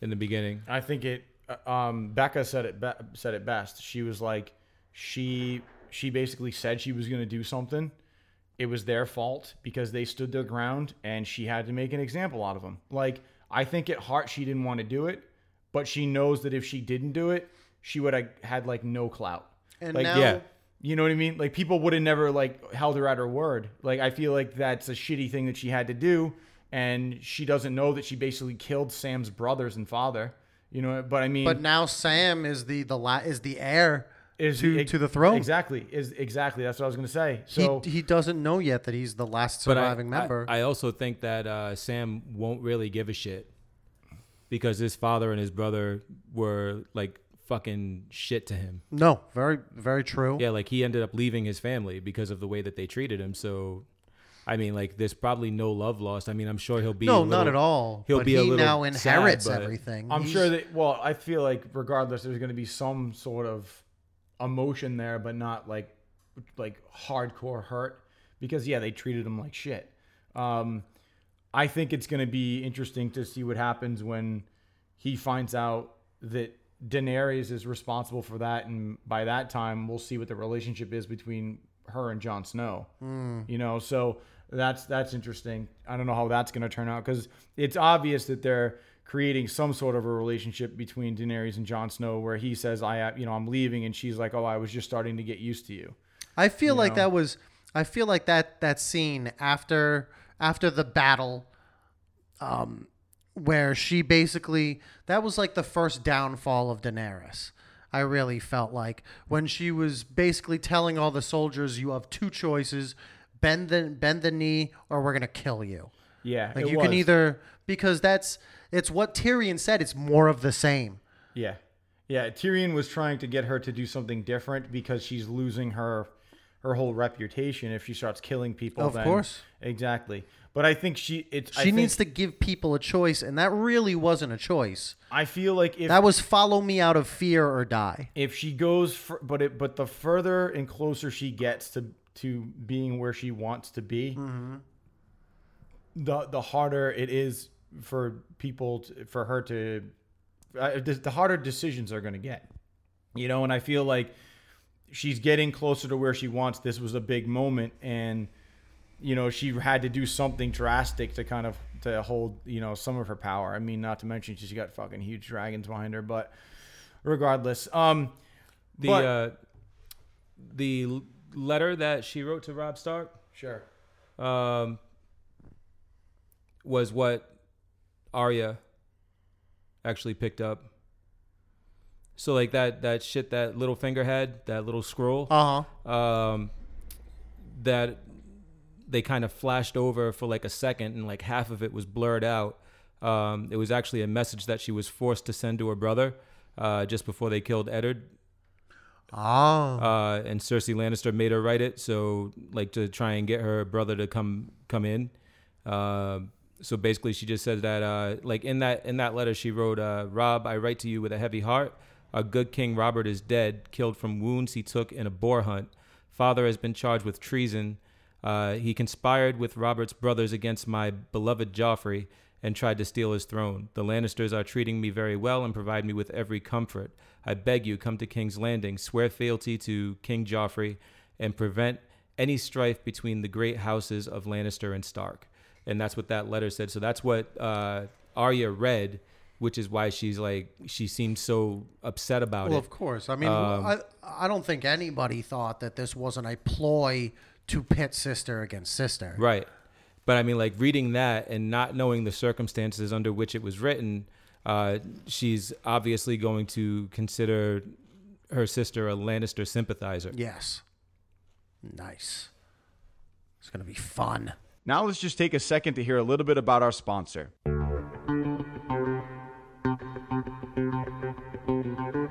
in the beginning? I think it. uh, um, Becca said it be- said it best. She was like, she she basically said she was going to do something. It was their fault because they stood their ground, and she had to make an example out of them. Like I think at heart she didn't want to do it, but she knows that if she didn't do it, she would have had like no clout. And like, now, yeah. You know what I mean? Like people would have never like held her at her word. Like I feel like that's a shitty thing that she had to do, and she doesn't know that she basically killed Sam's brothers and father. You know, but I mean, but now Sam is the the la- is the heir is to to the throne. Exactly. Is exactly that's what I was gonna say. So he doesn't know yet that he's the last But I- surviving member. I, I also think that uh, Sam won't really give a shit because his father and his brother were like fucking shit to him. no, very very true. Yeah, like he ended up leaving his family because of the way that they treated him. So, I mean, like there's probably no love lost. I mean, I'm sure he'll be no, a not at all. He'll but be he a little now inherits sad, everything. I'm He's- sure that. Well, I feel like regardless, there's gonna be some sort of emotion there, but not like like hardcore hurt because yeah, they treated him like shit. Um, I think it's gonna be interesting to see what happens when he finds out that Daenerys is responsible for that, and by that time, we'll see what the relationship is between her and Jon Snow. You know, so that's that's interesting. I don't know how that's going to turn out because it's obvious that they're creating some sort of a relationship between Daenerys and Jon Snow, where he says, "I, you know, I'm leaving," and she's like, "Oh, I was just starting to get used to you." I feel like know? that was I feel like that that scene after after the battle um where she basically that was like the first downfall of Daenerys. I really felt like when she was basically telling all the soldiers you have two choices, bend the bend the knee or we're going to kill you. Yeah, Like you can either because that's it's what Tyrion said, it's more of the same. Yeah. Yeah, Tyrion was trying to get her to do something different because she's losing her her whole reputation if she starts killing people. Of then- course. Exactly. But I think she it's I She think- needs to give people a choice and that really wasn't a choice. I feel like if That was follow me out of fear or die. if she goes for, but it but the further and closer she gets to to being where she wants to be Mm-hmm. the the harder it is for people to, for her to uh, the, the harder decisions are going to get you know and i feel like she's getting closer to where she wants this was a big moment and you know she had to do something drastic to kind of to hold you know some of her power i mean not to mention she's got fucking huge dragons behind her but regardless um The but- uh, the letter that she wrote to Robb Stark sure um, was what Arya actually picked up. So like that that shit that Littlefinger had, that little scroll, Uh huh. um, that they kind of flashed over for like a second, and like half of it was blurred out. Um, it was actually a message that she was forced to send to her brother uh, just before they killed Eddard Oh. uh, and Cersei Lannister made her write it, so like to try and get her brother to come come in. Uh, so basically, she just said that uh, like in that in that letter she wrote, uh, "Robb, I write to you with a heavy heart. Our good King Robert is dead, killed from wounds he took in a boar hunt. Father has been charged with treason. Uh, he conspired with Robert's brothers against my beloved Joffrey." And tried to steal his throne. The Lannisters are treating me very well and provide me with every comfort. I beg you, come to King's Landing, swear fealty to King Joffrey, and prevent any strife between the great houses of Lannister and Stark. And that's what that letter said. So that's what uh, Arya read, which is why she's like she seemed so upset about Well, it. of course. I mean, Um, I I don't think anybody thought that this wasn't a ploy to pit sister against sister. Right. But I mean, like reading that and not knowing the circumstances under which it was written, uh, she's obviously going to consider her sister a Lannister sympathizer. Yes. Nice. It's gonna be fun. Now let's just take a second to hear a little bit about our sponsor.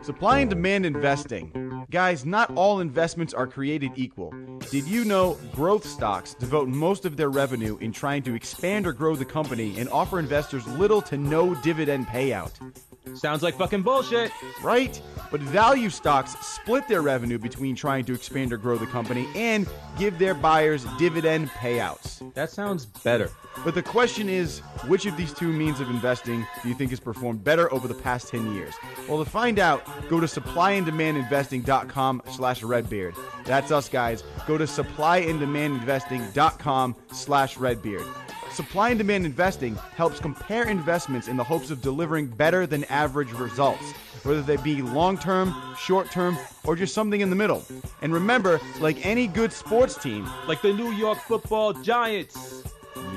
Supply and demand investing. Guys, not all investments are created equal. Did you know growth stocks devote most of their revenue in trying to expand or grow the company and offer investors little to no dividend payout? Sounds like fucking bullshit. right? But value stocks split their revenue between trying to expand or grow the company and give their buyers dividend payouts. That sounds better. But the question is, which of these two means of investing do you think has performed better over the past 10 years? Well, to find out, go to supplyanddemandinvesting.com slash redbeard. That's us, guys. Go to supplyanddemandinvesting.com slash redbeard. Supply and demand investing helps compare investments in the hopes of delivering better than average results, whether they be long term, short term, or just something in the middle. And remember, like any good sports team, Like the New York football giants.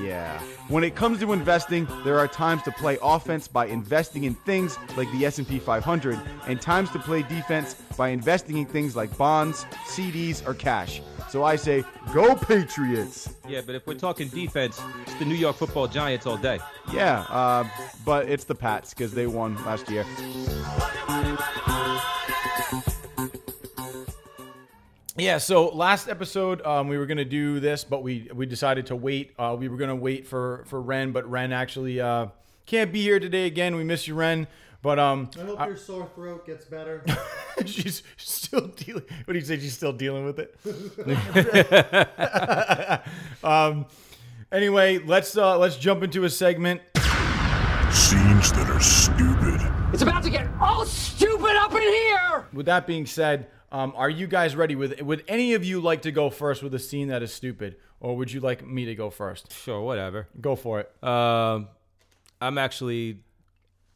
yeah. When it comes to investing, there are times to play offense by investing in things like the S&P 500 and times to play defense by investing in things like bonds, CDs, or cash. So I say, go Patriots. Yeah, but if we're talking defense, it's the New York football giants all day. Yeah, uh, but it's the Pats because they won last year. Yeah, so last episode um, we were gonna do this, but we we decided to wait. Uh, we were gonna wait for for Ren, but Ren actually uh, can't be here today again. We miss you, Ren. But um, I hope your sore throat gets better. <laughs> she's still dealing. What do you say? She's still dealing with it. <laughs> <laughs> um. Anyway, let's uh, let's jump into a segment. Scenes that are stupid. It's about to get all stupid up in here! With that being said, um, are you guys ready? With would any of you like to go first with a scene that is stupid, or would you like me to go first? Sure, whatever. Go for it. Um, I'm actually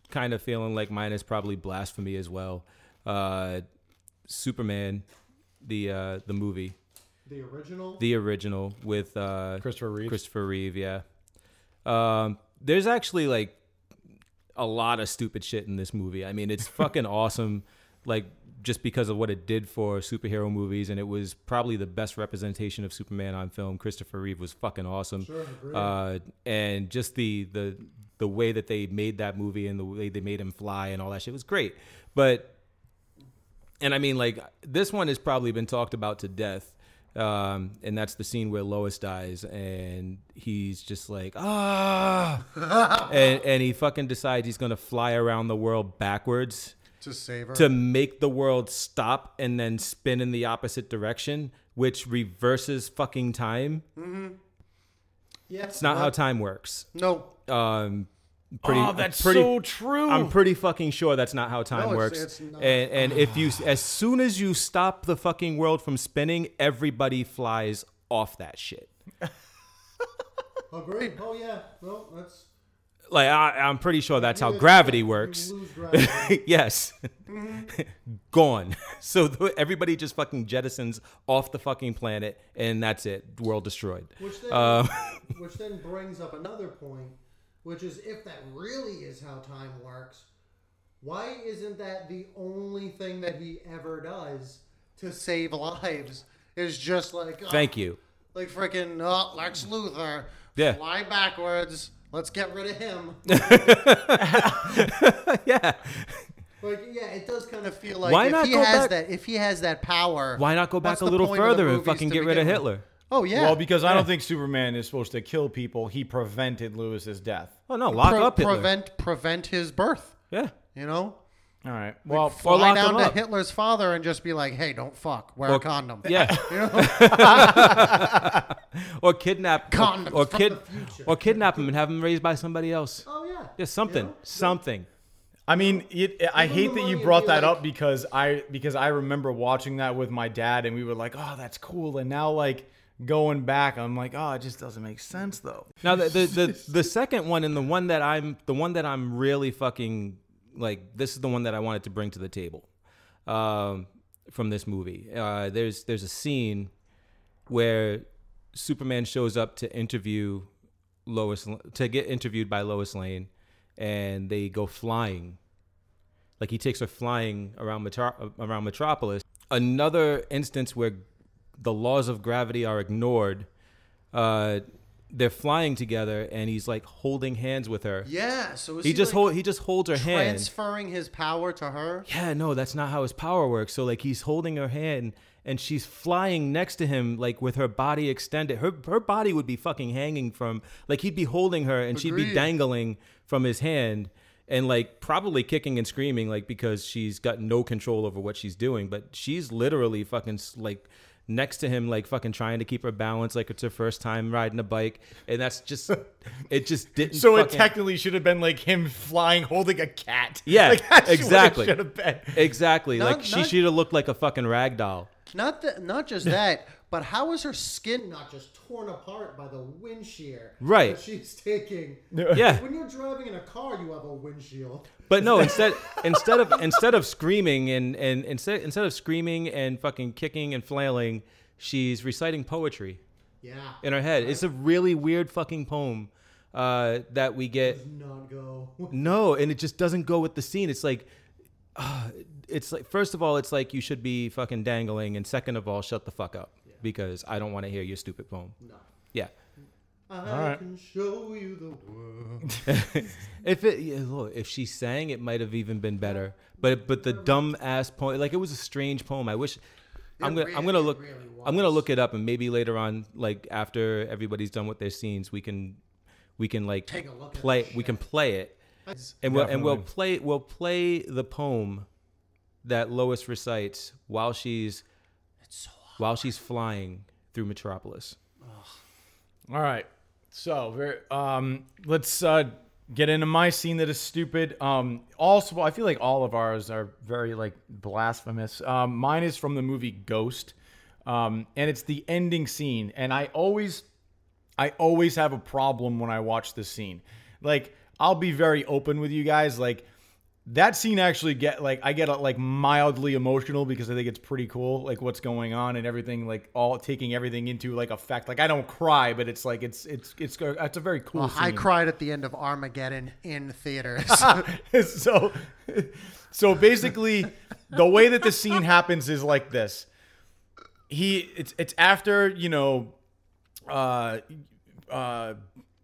kind of feeling like mine is probably blasphemy as well. Uh, Superman, the uh, the movie, the original. the original with uh, Christopher Reeve. Christopher Reeve, yeah. Um, there's actually like a lot of stupid shit in this movie. I mean, it's <laughs> fucking awesome. Like just because of what it did for superhero movies, and it was probably the best representation of Superman on film. Christopher Reeve was fucking awesome. uh, and just the the the way that they made that movie and the way they made him fly and all that shit was great. But and I mean, like this one has probably been talked about to death. Um, and that's the scene where Lois dies, and he's just like, ah, <laughs> and and he fucking decides he's gonna fly around the world backwards to save her. to make the world stop and then spin in the opposite direction, which reverses fucking time. Mm-hmm. yeah, It's not how time works. No, Um, pretty, oh, that's pretty, so true. I'm pretty fucking sure that's not how time No, it's- works. it's not. And and if you as soon as you stop the fucking world from spinning, everybody flies off that shit. <laughs> agreed. Oh yeah, no, that's Like I, I'm pretty sure that's how gravity you works. lose <laughs> gravity. yes, Mm-hmm. <laughs> gone. So th- everybody just fucking jettisons off the fucking planet, and that's it. World destroyed. which then, Uh, which then brings up another point, which is if that really is how time works, why isn't that the only thing that he ever does to save <laughs> lives? Is just like oh, Thank you. like freaking oh, uh, Lex Luthor, Yeah. fly backwards. Let's get rid of him. <laughs> yeah. Like, yeah, it does kind of feel like Why if not he has back- that, if he has that power, Why not go back a little point of the further and fucking get rid of Hitler? with? Oh yeah. Well, because I don't think Superman is supposed to kill people. He prevented Lois's death. Oh no, lock Pre- up Hitler. prevent prevent his birth. yeah. You know, All right. Well, fly lock down him to up. Hitler's father and just be like, "Hey, don't fuck. Wear Or- a condom." Yeah. <laughs> You know? <laughs> or kidnap Condoms or, or kid or kidnap him and have him raised by somebody else. oh yeah. Yeah, something. You know? Something. I mean, it, I hate that you brought that up because I because I remember watching that with my dad and we were like, "Oh, that's cool." And now like going back, I'm like, "Oh, it just doesn't make sense though." Now the the, the <laughs> the second one and the one that I'm the one that I'm really fucking like this is the one that I wanted to bring to the table um, from this movie. Uh, there's there's a scene where Superman shows up to interview Lois to get interviewed by Lois Lane, and they go flying. Like he takes her flying around Metro- around Metropolis. Another instance where the laws of gravity are ignored. Uh, they're flying together, and he's like holding hands with her. Yeah. So is He just like hold he just holds her hand. transferring his power to her. Yeah, no, that's not how his power works. So like he's holding her hand and she's flying next to him like with her body extended. Her her body would be fucking hanging from like he'd be holding her and she'd be dangling from his hand and like probably kicking and screaming like because she's got no control over what she's doing but she's literally fucking like next to him like fucking trying to keep her balance like it's her first time riding a bike and that's just it just didn't So it technically should have been like him flying holding a cat. <laughs> yeah Like, that's exactly should have been. exactly Not- like she should have looked like a fucking rag doll Not that, not just that, but how is her skin not just torn apart by the wind shear Right. that she's taking? <laughs> yeah When you're driving in a car, you have a windshield. But no, instead instead of instead of screaming and and instead instead of screaming and fucking kicking and flailing, she's reciting poetry Yeah. in her head. It's a really weird fucking poem uh, that we get. Does Not go. <laughs> No, and it just doesn't go with the scene. It's like, uh, it's like first of all, it's like you should be fucking dangling, and second of all, shut the fuck up because I don't want to hear your stupid poem. No. Yeah. I right. can show you the world. <laughs> If it yeah, look, if she sang, it might have even been better. But but the dumb ass poem, like it was a strange poem. I wish. I'm gonna I'm gonna look really I'm gonna look it up and maybe later on, like after everybody's done with their scenes, we can we can like Take a look play that we can play it and we'll and we'll play we'll play the poem that Lois recites while she's while she's flying through Metropolis. All right. So, um, let's uh, get into my scene that is stupid. Um, also, I feel like all of ours are very like blasphemous. Um, mine is from the movie Ghost, um, and it's the ending scene. And I always, I always have a problem when I watch this scene. Like, I'll be very open with you guys. Like, that scene actually get like I get uh, like mildly emotional because I think it's pretty cool, like what's going on and everything, like all taking everything into like effect. Like I don't cry, but it's like it's it's it's it's a very cool. Well, I cried at the end of Armageddon in theaters. <laughs> so so basically the way that the scene happens is like this he it's it's after you know uh uh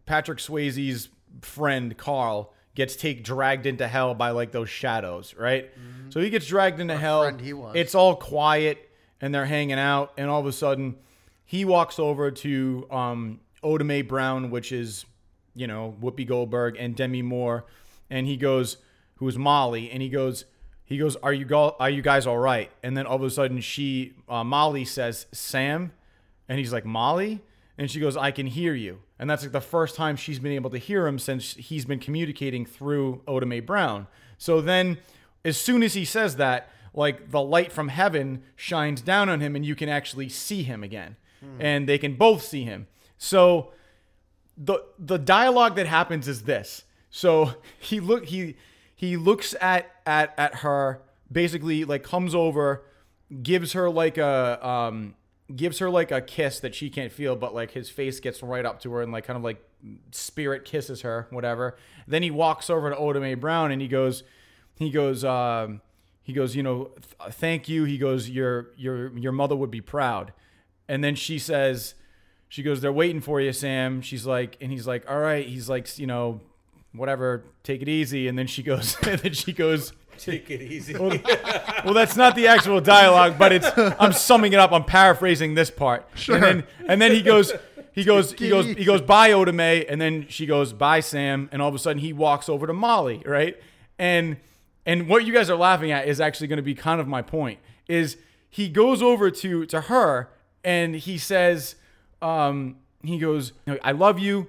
patrick swayze's friend carl gets take dragged into hell by like those shadows right? So he gets dragged into hell. friend he it's all quiet and they're hanging out and all of a sudden he walks over to um Oda Brown which is you know Whoopi Goldberg and Demi Moore and he goes who is Molly and he goes he goes are you go- are you guys all right? And then all of a sudden she uh, Molly says Sam and he's like Molly and she goes I can hear you. And that's like the first time she's been able to hear him since he's been communicating through Oda Mae Brown. So then as soon as he says that like the light from heaven shines down on him and you can actually see him again. And they can both see him. So the the dialogue that happens is this. So <laughs> he look he he looks at at at her basically like comes over, gives her like a um gives her like a kiss that she can't feel, but like his face gets right up to her and like kind of like spirit kisses her, whatever. Then he walks over to Oda Mae Brown and he goes he goes um he goes, you know, th- thank you. He goes, your your your mother would be proud. And then she says, she goes, they're waiting for you, Sam. She's like, and he's like, all right. He's like, you know, whatever, take it easy. And then she goes, <laughs> and then she goes, <laughs> Take it easy. well, well, that's not the actual dialogue, but it's, I'm summing it up. I'm paraphrasing this part. Sure. And then, and then he goes, he goes, he goes, he goes, bye, Oda Mae. And then she goes, bye, Sam. And all of a sudden he walks over to Molly, right? And, and what you guys are laughing at is actually going to be kind of my point is he goes over to, to her and he says, um, he goes, I love you.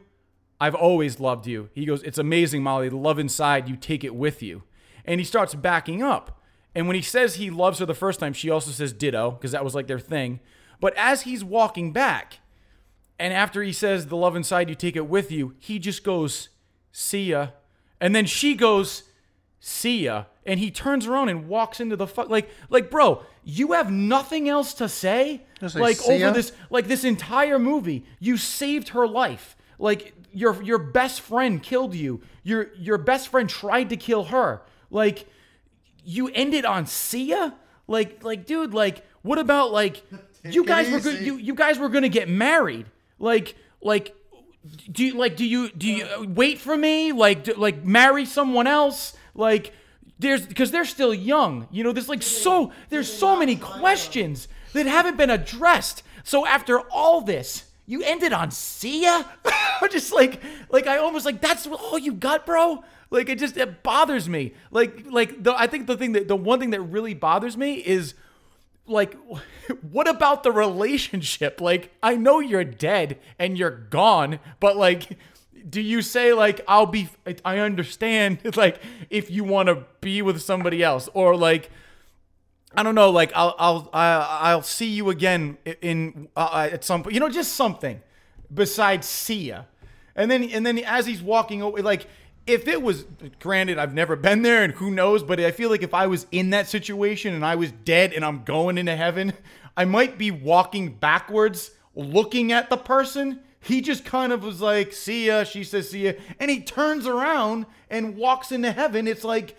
I've always loved you. He goes, It's amazing, Molly. The love inside, you take it with you. And he starts backing up. And when he says he loves her the first time, she also says ditto, because that was like their thing. But as he's walking back, and after he says the love inside, you take it with you, he just goes, See ya. And then she goes, See ya. And he turns around and walks into the fuck like like bro, you have nothing else to say? Just say, like over ya." this like this entire movie, you saved her life. Like your your best friend killed you. Your your best friend tried to kill her. Like you ended on Sia? Like like dude, like what about like you guys were good you you guys were going to get married. Like like do you like do you do you uh, wait for me like do, like marry someone else like there's because they're still young you know there's like so there's so many questions that haven't been addressed so after all this you ended on see Sia? <laughs> just like like I almost like that's all you got, bro. Like it just it bothers me. Like like the I think the thing that the one thing that really bothers me is like <laughs> what about the relationship? Like I know you're dead and you're gone, but like do you say like I'll be I understand <laughs> like if you want to be with somebody else or like I don't know like I'll I'll I'll, see you again in uh, at some point you know just something besides see ya and then and then as he's walking away like if it was granted I've never been there and who knows but I feel like if I was in that situation and I was dead and I'm going into heaven I might be walking backwards looking at the person he just kind of was like, see ya. She says, see ya. And he turns around and walks into heaven. It's like,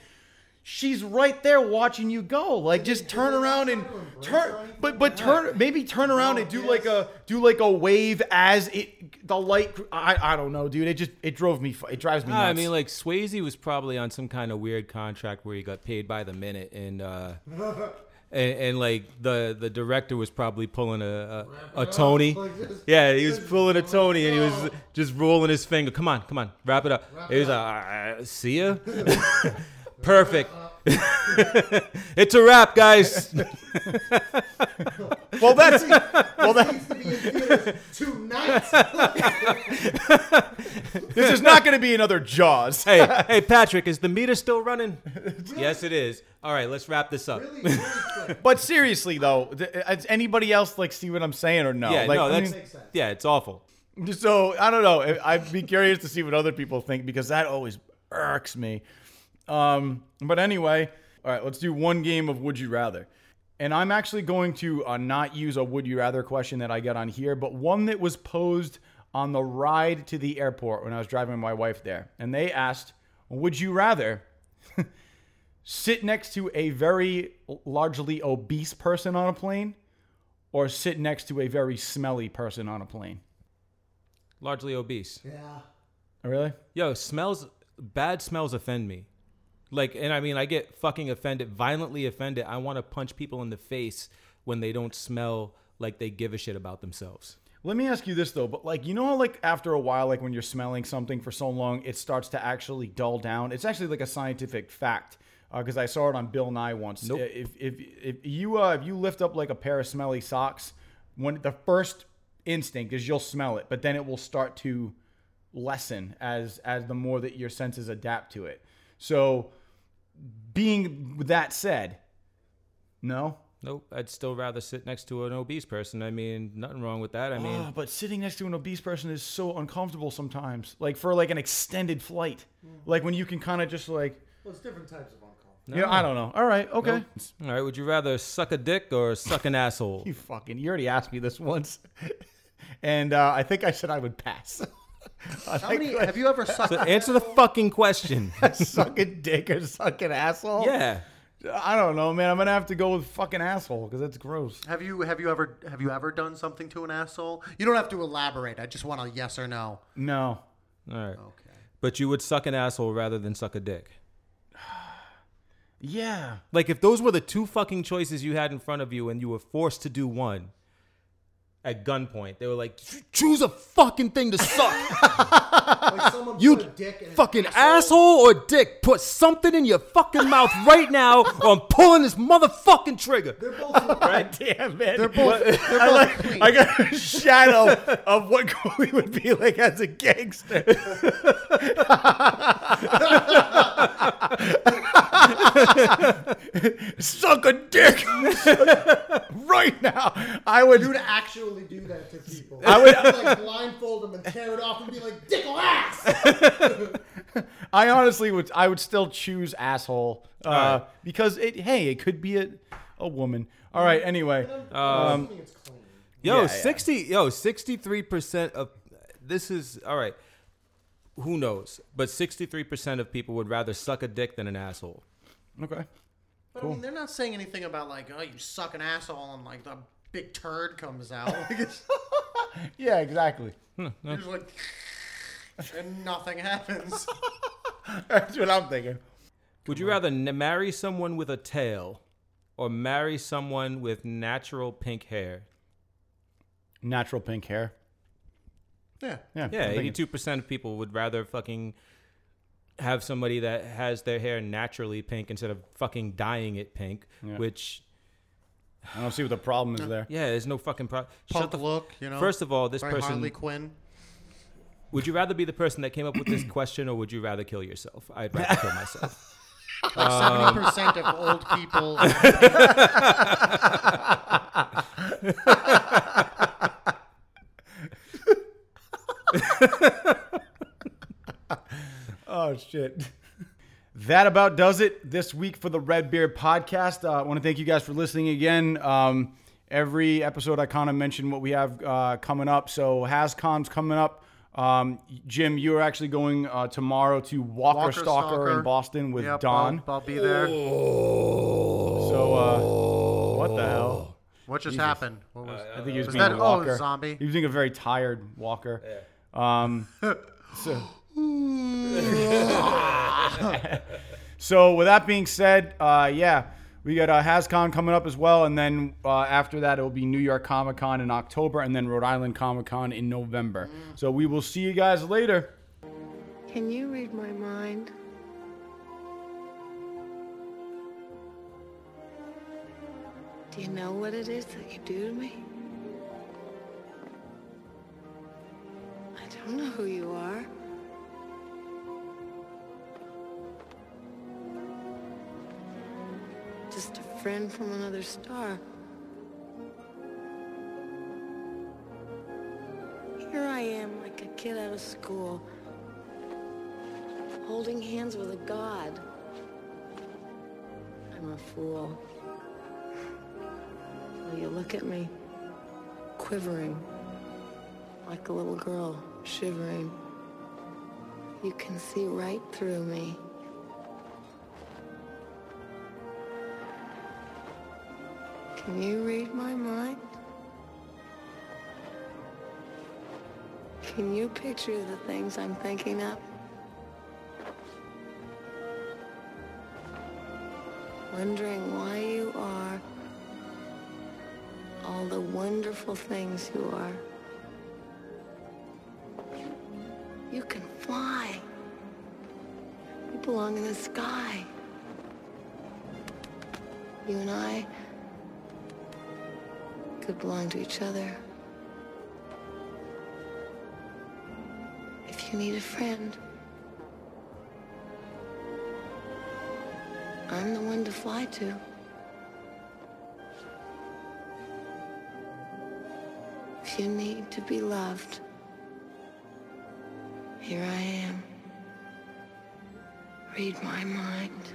she's right there watching you go. Like, just turn around and turn, but, but turn, maybe turn around and do like a, do like a wave as it, the light, I, I don't know, dude. It just, it drove me, it drives me nuts. I mean, like Swayze was probably on some kind of weird contract where he got paid by the minute, and uh, <laughs> and, and like the the director was probably pulling a a, a Tony. <laughs> Yeah, he was pulling a Tony, and he was just rolling his finger. Come on, come on, wrap it up. He was like, uh, "See ya." <laughs> Perfect. <laughs> it's a wrap, guys. <laughs> well, that's, well, that, Needs to be in theaters tonight. <laughs> this is not going to be another Jaws. hey, hey, Patrick, is the meter still running? yes, it is. All right, let's wrap this up. Really, really. But seriously though, does anybody else like see what I'm saying or no? Yeah, like, no, I that's mean- Makes sense. yeah, it's awful. So I don't know. I'd be curious to see what other people think because that always irks me. Um, but anyway, all right, let's do one game of Would You Rather. And I'm actually going to uh, not use a Would You Rather question that I get on here, but one that was posed on the ride to the airport when I was driving my wife there. And they asked, Would you rather <laughs> sit next to a very largely obese person on a plane or sit next to a very smelly person on a plane? Largely obese. Yeah. Oh, really? Yo, smells bad smells offend me. Like, and I mean, I get fucking offended, violently offended. I want to punch people in the face when they don't smell like they give a shit about themselves. Let me ask you this though, but like you know how like after a while, like when you're smelling something for so long, it starts to actually dull down. It's actually like a scientific fact because I saw it on Bill Nye once. Nope. If if if you uh, if you lift up like a pair of smelly socks, when the first instinct is you'll smell it, but then it will start to lessen as as the more that your senses adapt to it. So, being that said, no. Nope, I'd still rather sit next to an obese person. I mean, nothing wrong with that. I mean, Oh, but sitting next to an obese person is so uncomfortable sometimes. Like for like an extended flight. Like when you can kind of just like Well, it's different types of uncomfortable. Yeah, I don't know. All right, okay. all right, would you rather suck a dick or suck an asshole? <laughs> You fucking you already asked me this once. <laughs> and uh, I think I said I would pass. <laughs> I How many have you ever sucked? So answer the fucking question. <laughs> suck a dick or suck an asshole? Yeah. I don't know, man. I'm gonna have to go with fucking asshole because that's gross. Have you have you ever have you ever done something to an asshole? You don't have to elaborate. I just want a yes or no. No. All right. Okay. But you would suck an asshole rather than suck a dick. <sighs> Yeah. Like if those were the two fucking choices you had in front of you and you were forced to do one at gunpoint, they were like, choose a fucking thing to suck. <laughs> Like someone You put a dick in fucking asshole or dick. Put something in your fucking mouth right now or I'm pulling this motherfucking trigger. They're both God damn it. They're both. They're I, like. I got a shadow of what <laughs> Colby would be like as a gangster. <laughs> <laughs> Suck a dick <laughs> right now. I would. You would actually do that to people. I would- You'd, like blindfold them and tear it off and be like, "Dick or ass." <laughs> I honestly would. I would still choose asshole uh, because it. Hey, it could be a, a woman. All right. Anyway, I think. Yo, Yeah, yeah. 60 yo, 63% of this is all right. Who knows? But 63% of people would rather suck a dick than an asshole. Okay. But I mean, they're not saying anything about like, "Oh, you suck an asshole," and like the big turd comes out. Like, it's <laughs> Yeah, exactly. you're just like, and nothing happens. <laughs> That's what I'm thinking. Would you rather n- marry someone with a tail or marry someone with natural pink hair? Natural pink hair. Yeah. Yeah, Yeah, eighty-two percent of people would rather fucking have somebody that has their hair naturally pink instead of fucking dyeing it pink. Yeah. Which, I don't see what the problem is there. yeah, there's no fucking problem. Punk look, you know. First of all, this person. Harley Quinn. Would you rather be the person that came up with this <coughs> question, or would you rather kill yourself? I'd rather kill myself. <laughs> Seventy percent of old people. <laughs> <laughs> Oh shit. <laughs> That about does it this week for the Red Beard podcast. Uh, I want to thank you guys for listening again. Um, every episode, I kind of mention what we have uh, coming up. So HasCon's coming up. Um, Jim, you're actually going uh, tomorrow to Walker, Walker Stalker, Stalker. in Boston with Yep, Don. I'll, I'll be there. So, uh, what the hell? What just happened? What was, I think he was, was being that? a walker. Oh, zombie. He was being a very tired Walker. Um, <laughs> so, <laughs> so with that being said, uh, yeah, we got uh, HasCon coming up as well, and then uh, after that, it will be New York Comic Con in October, and then Rhode Island Comic Con in November. So we will see you guys later. Can you read my mind? Do you know what it is that you do to me? I don't know who you are. Friend from another star. Here I am, like a kid out of school, holding hands with a god. I'm a fool. Well, you look at me, quivering, like a little girl, shivering. You can see right through me. Can you read my mind? Can you picture the things I'm thinking of? Wondering why you are all the wonderful things you are. You can fly. You belong in the sky. You and I could belong to each other. If you need a friend, I'm the one to fly to. If you need to be loved, here I am. Read my mind.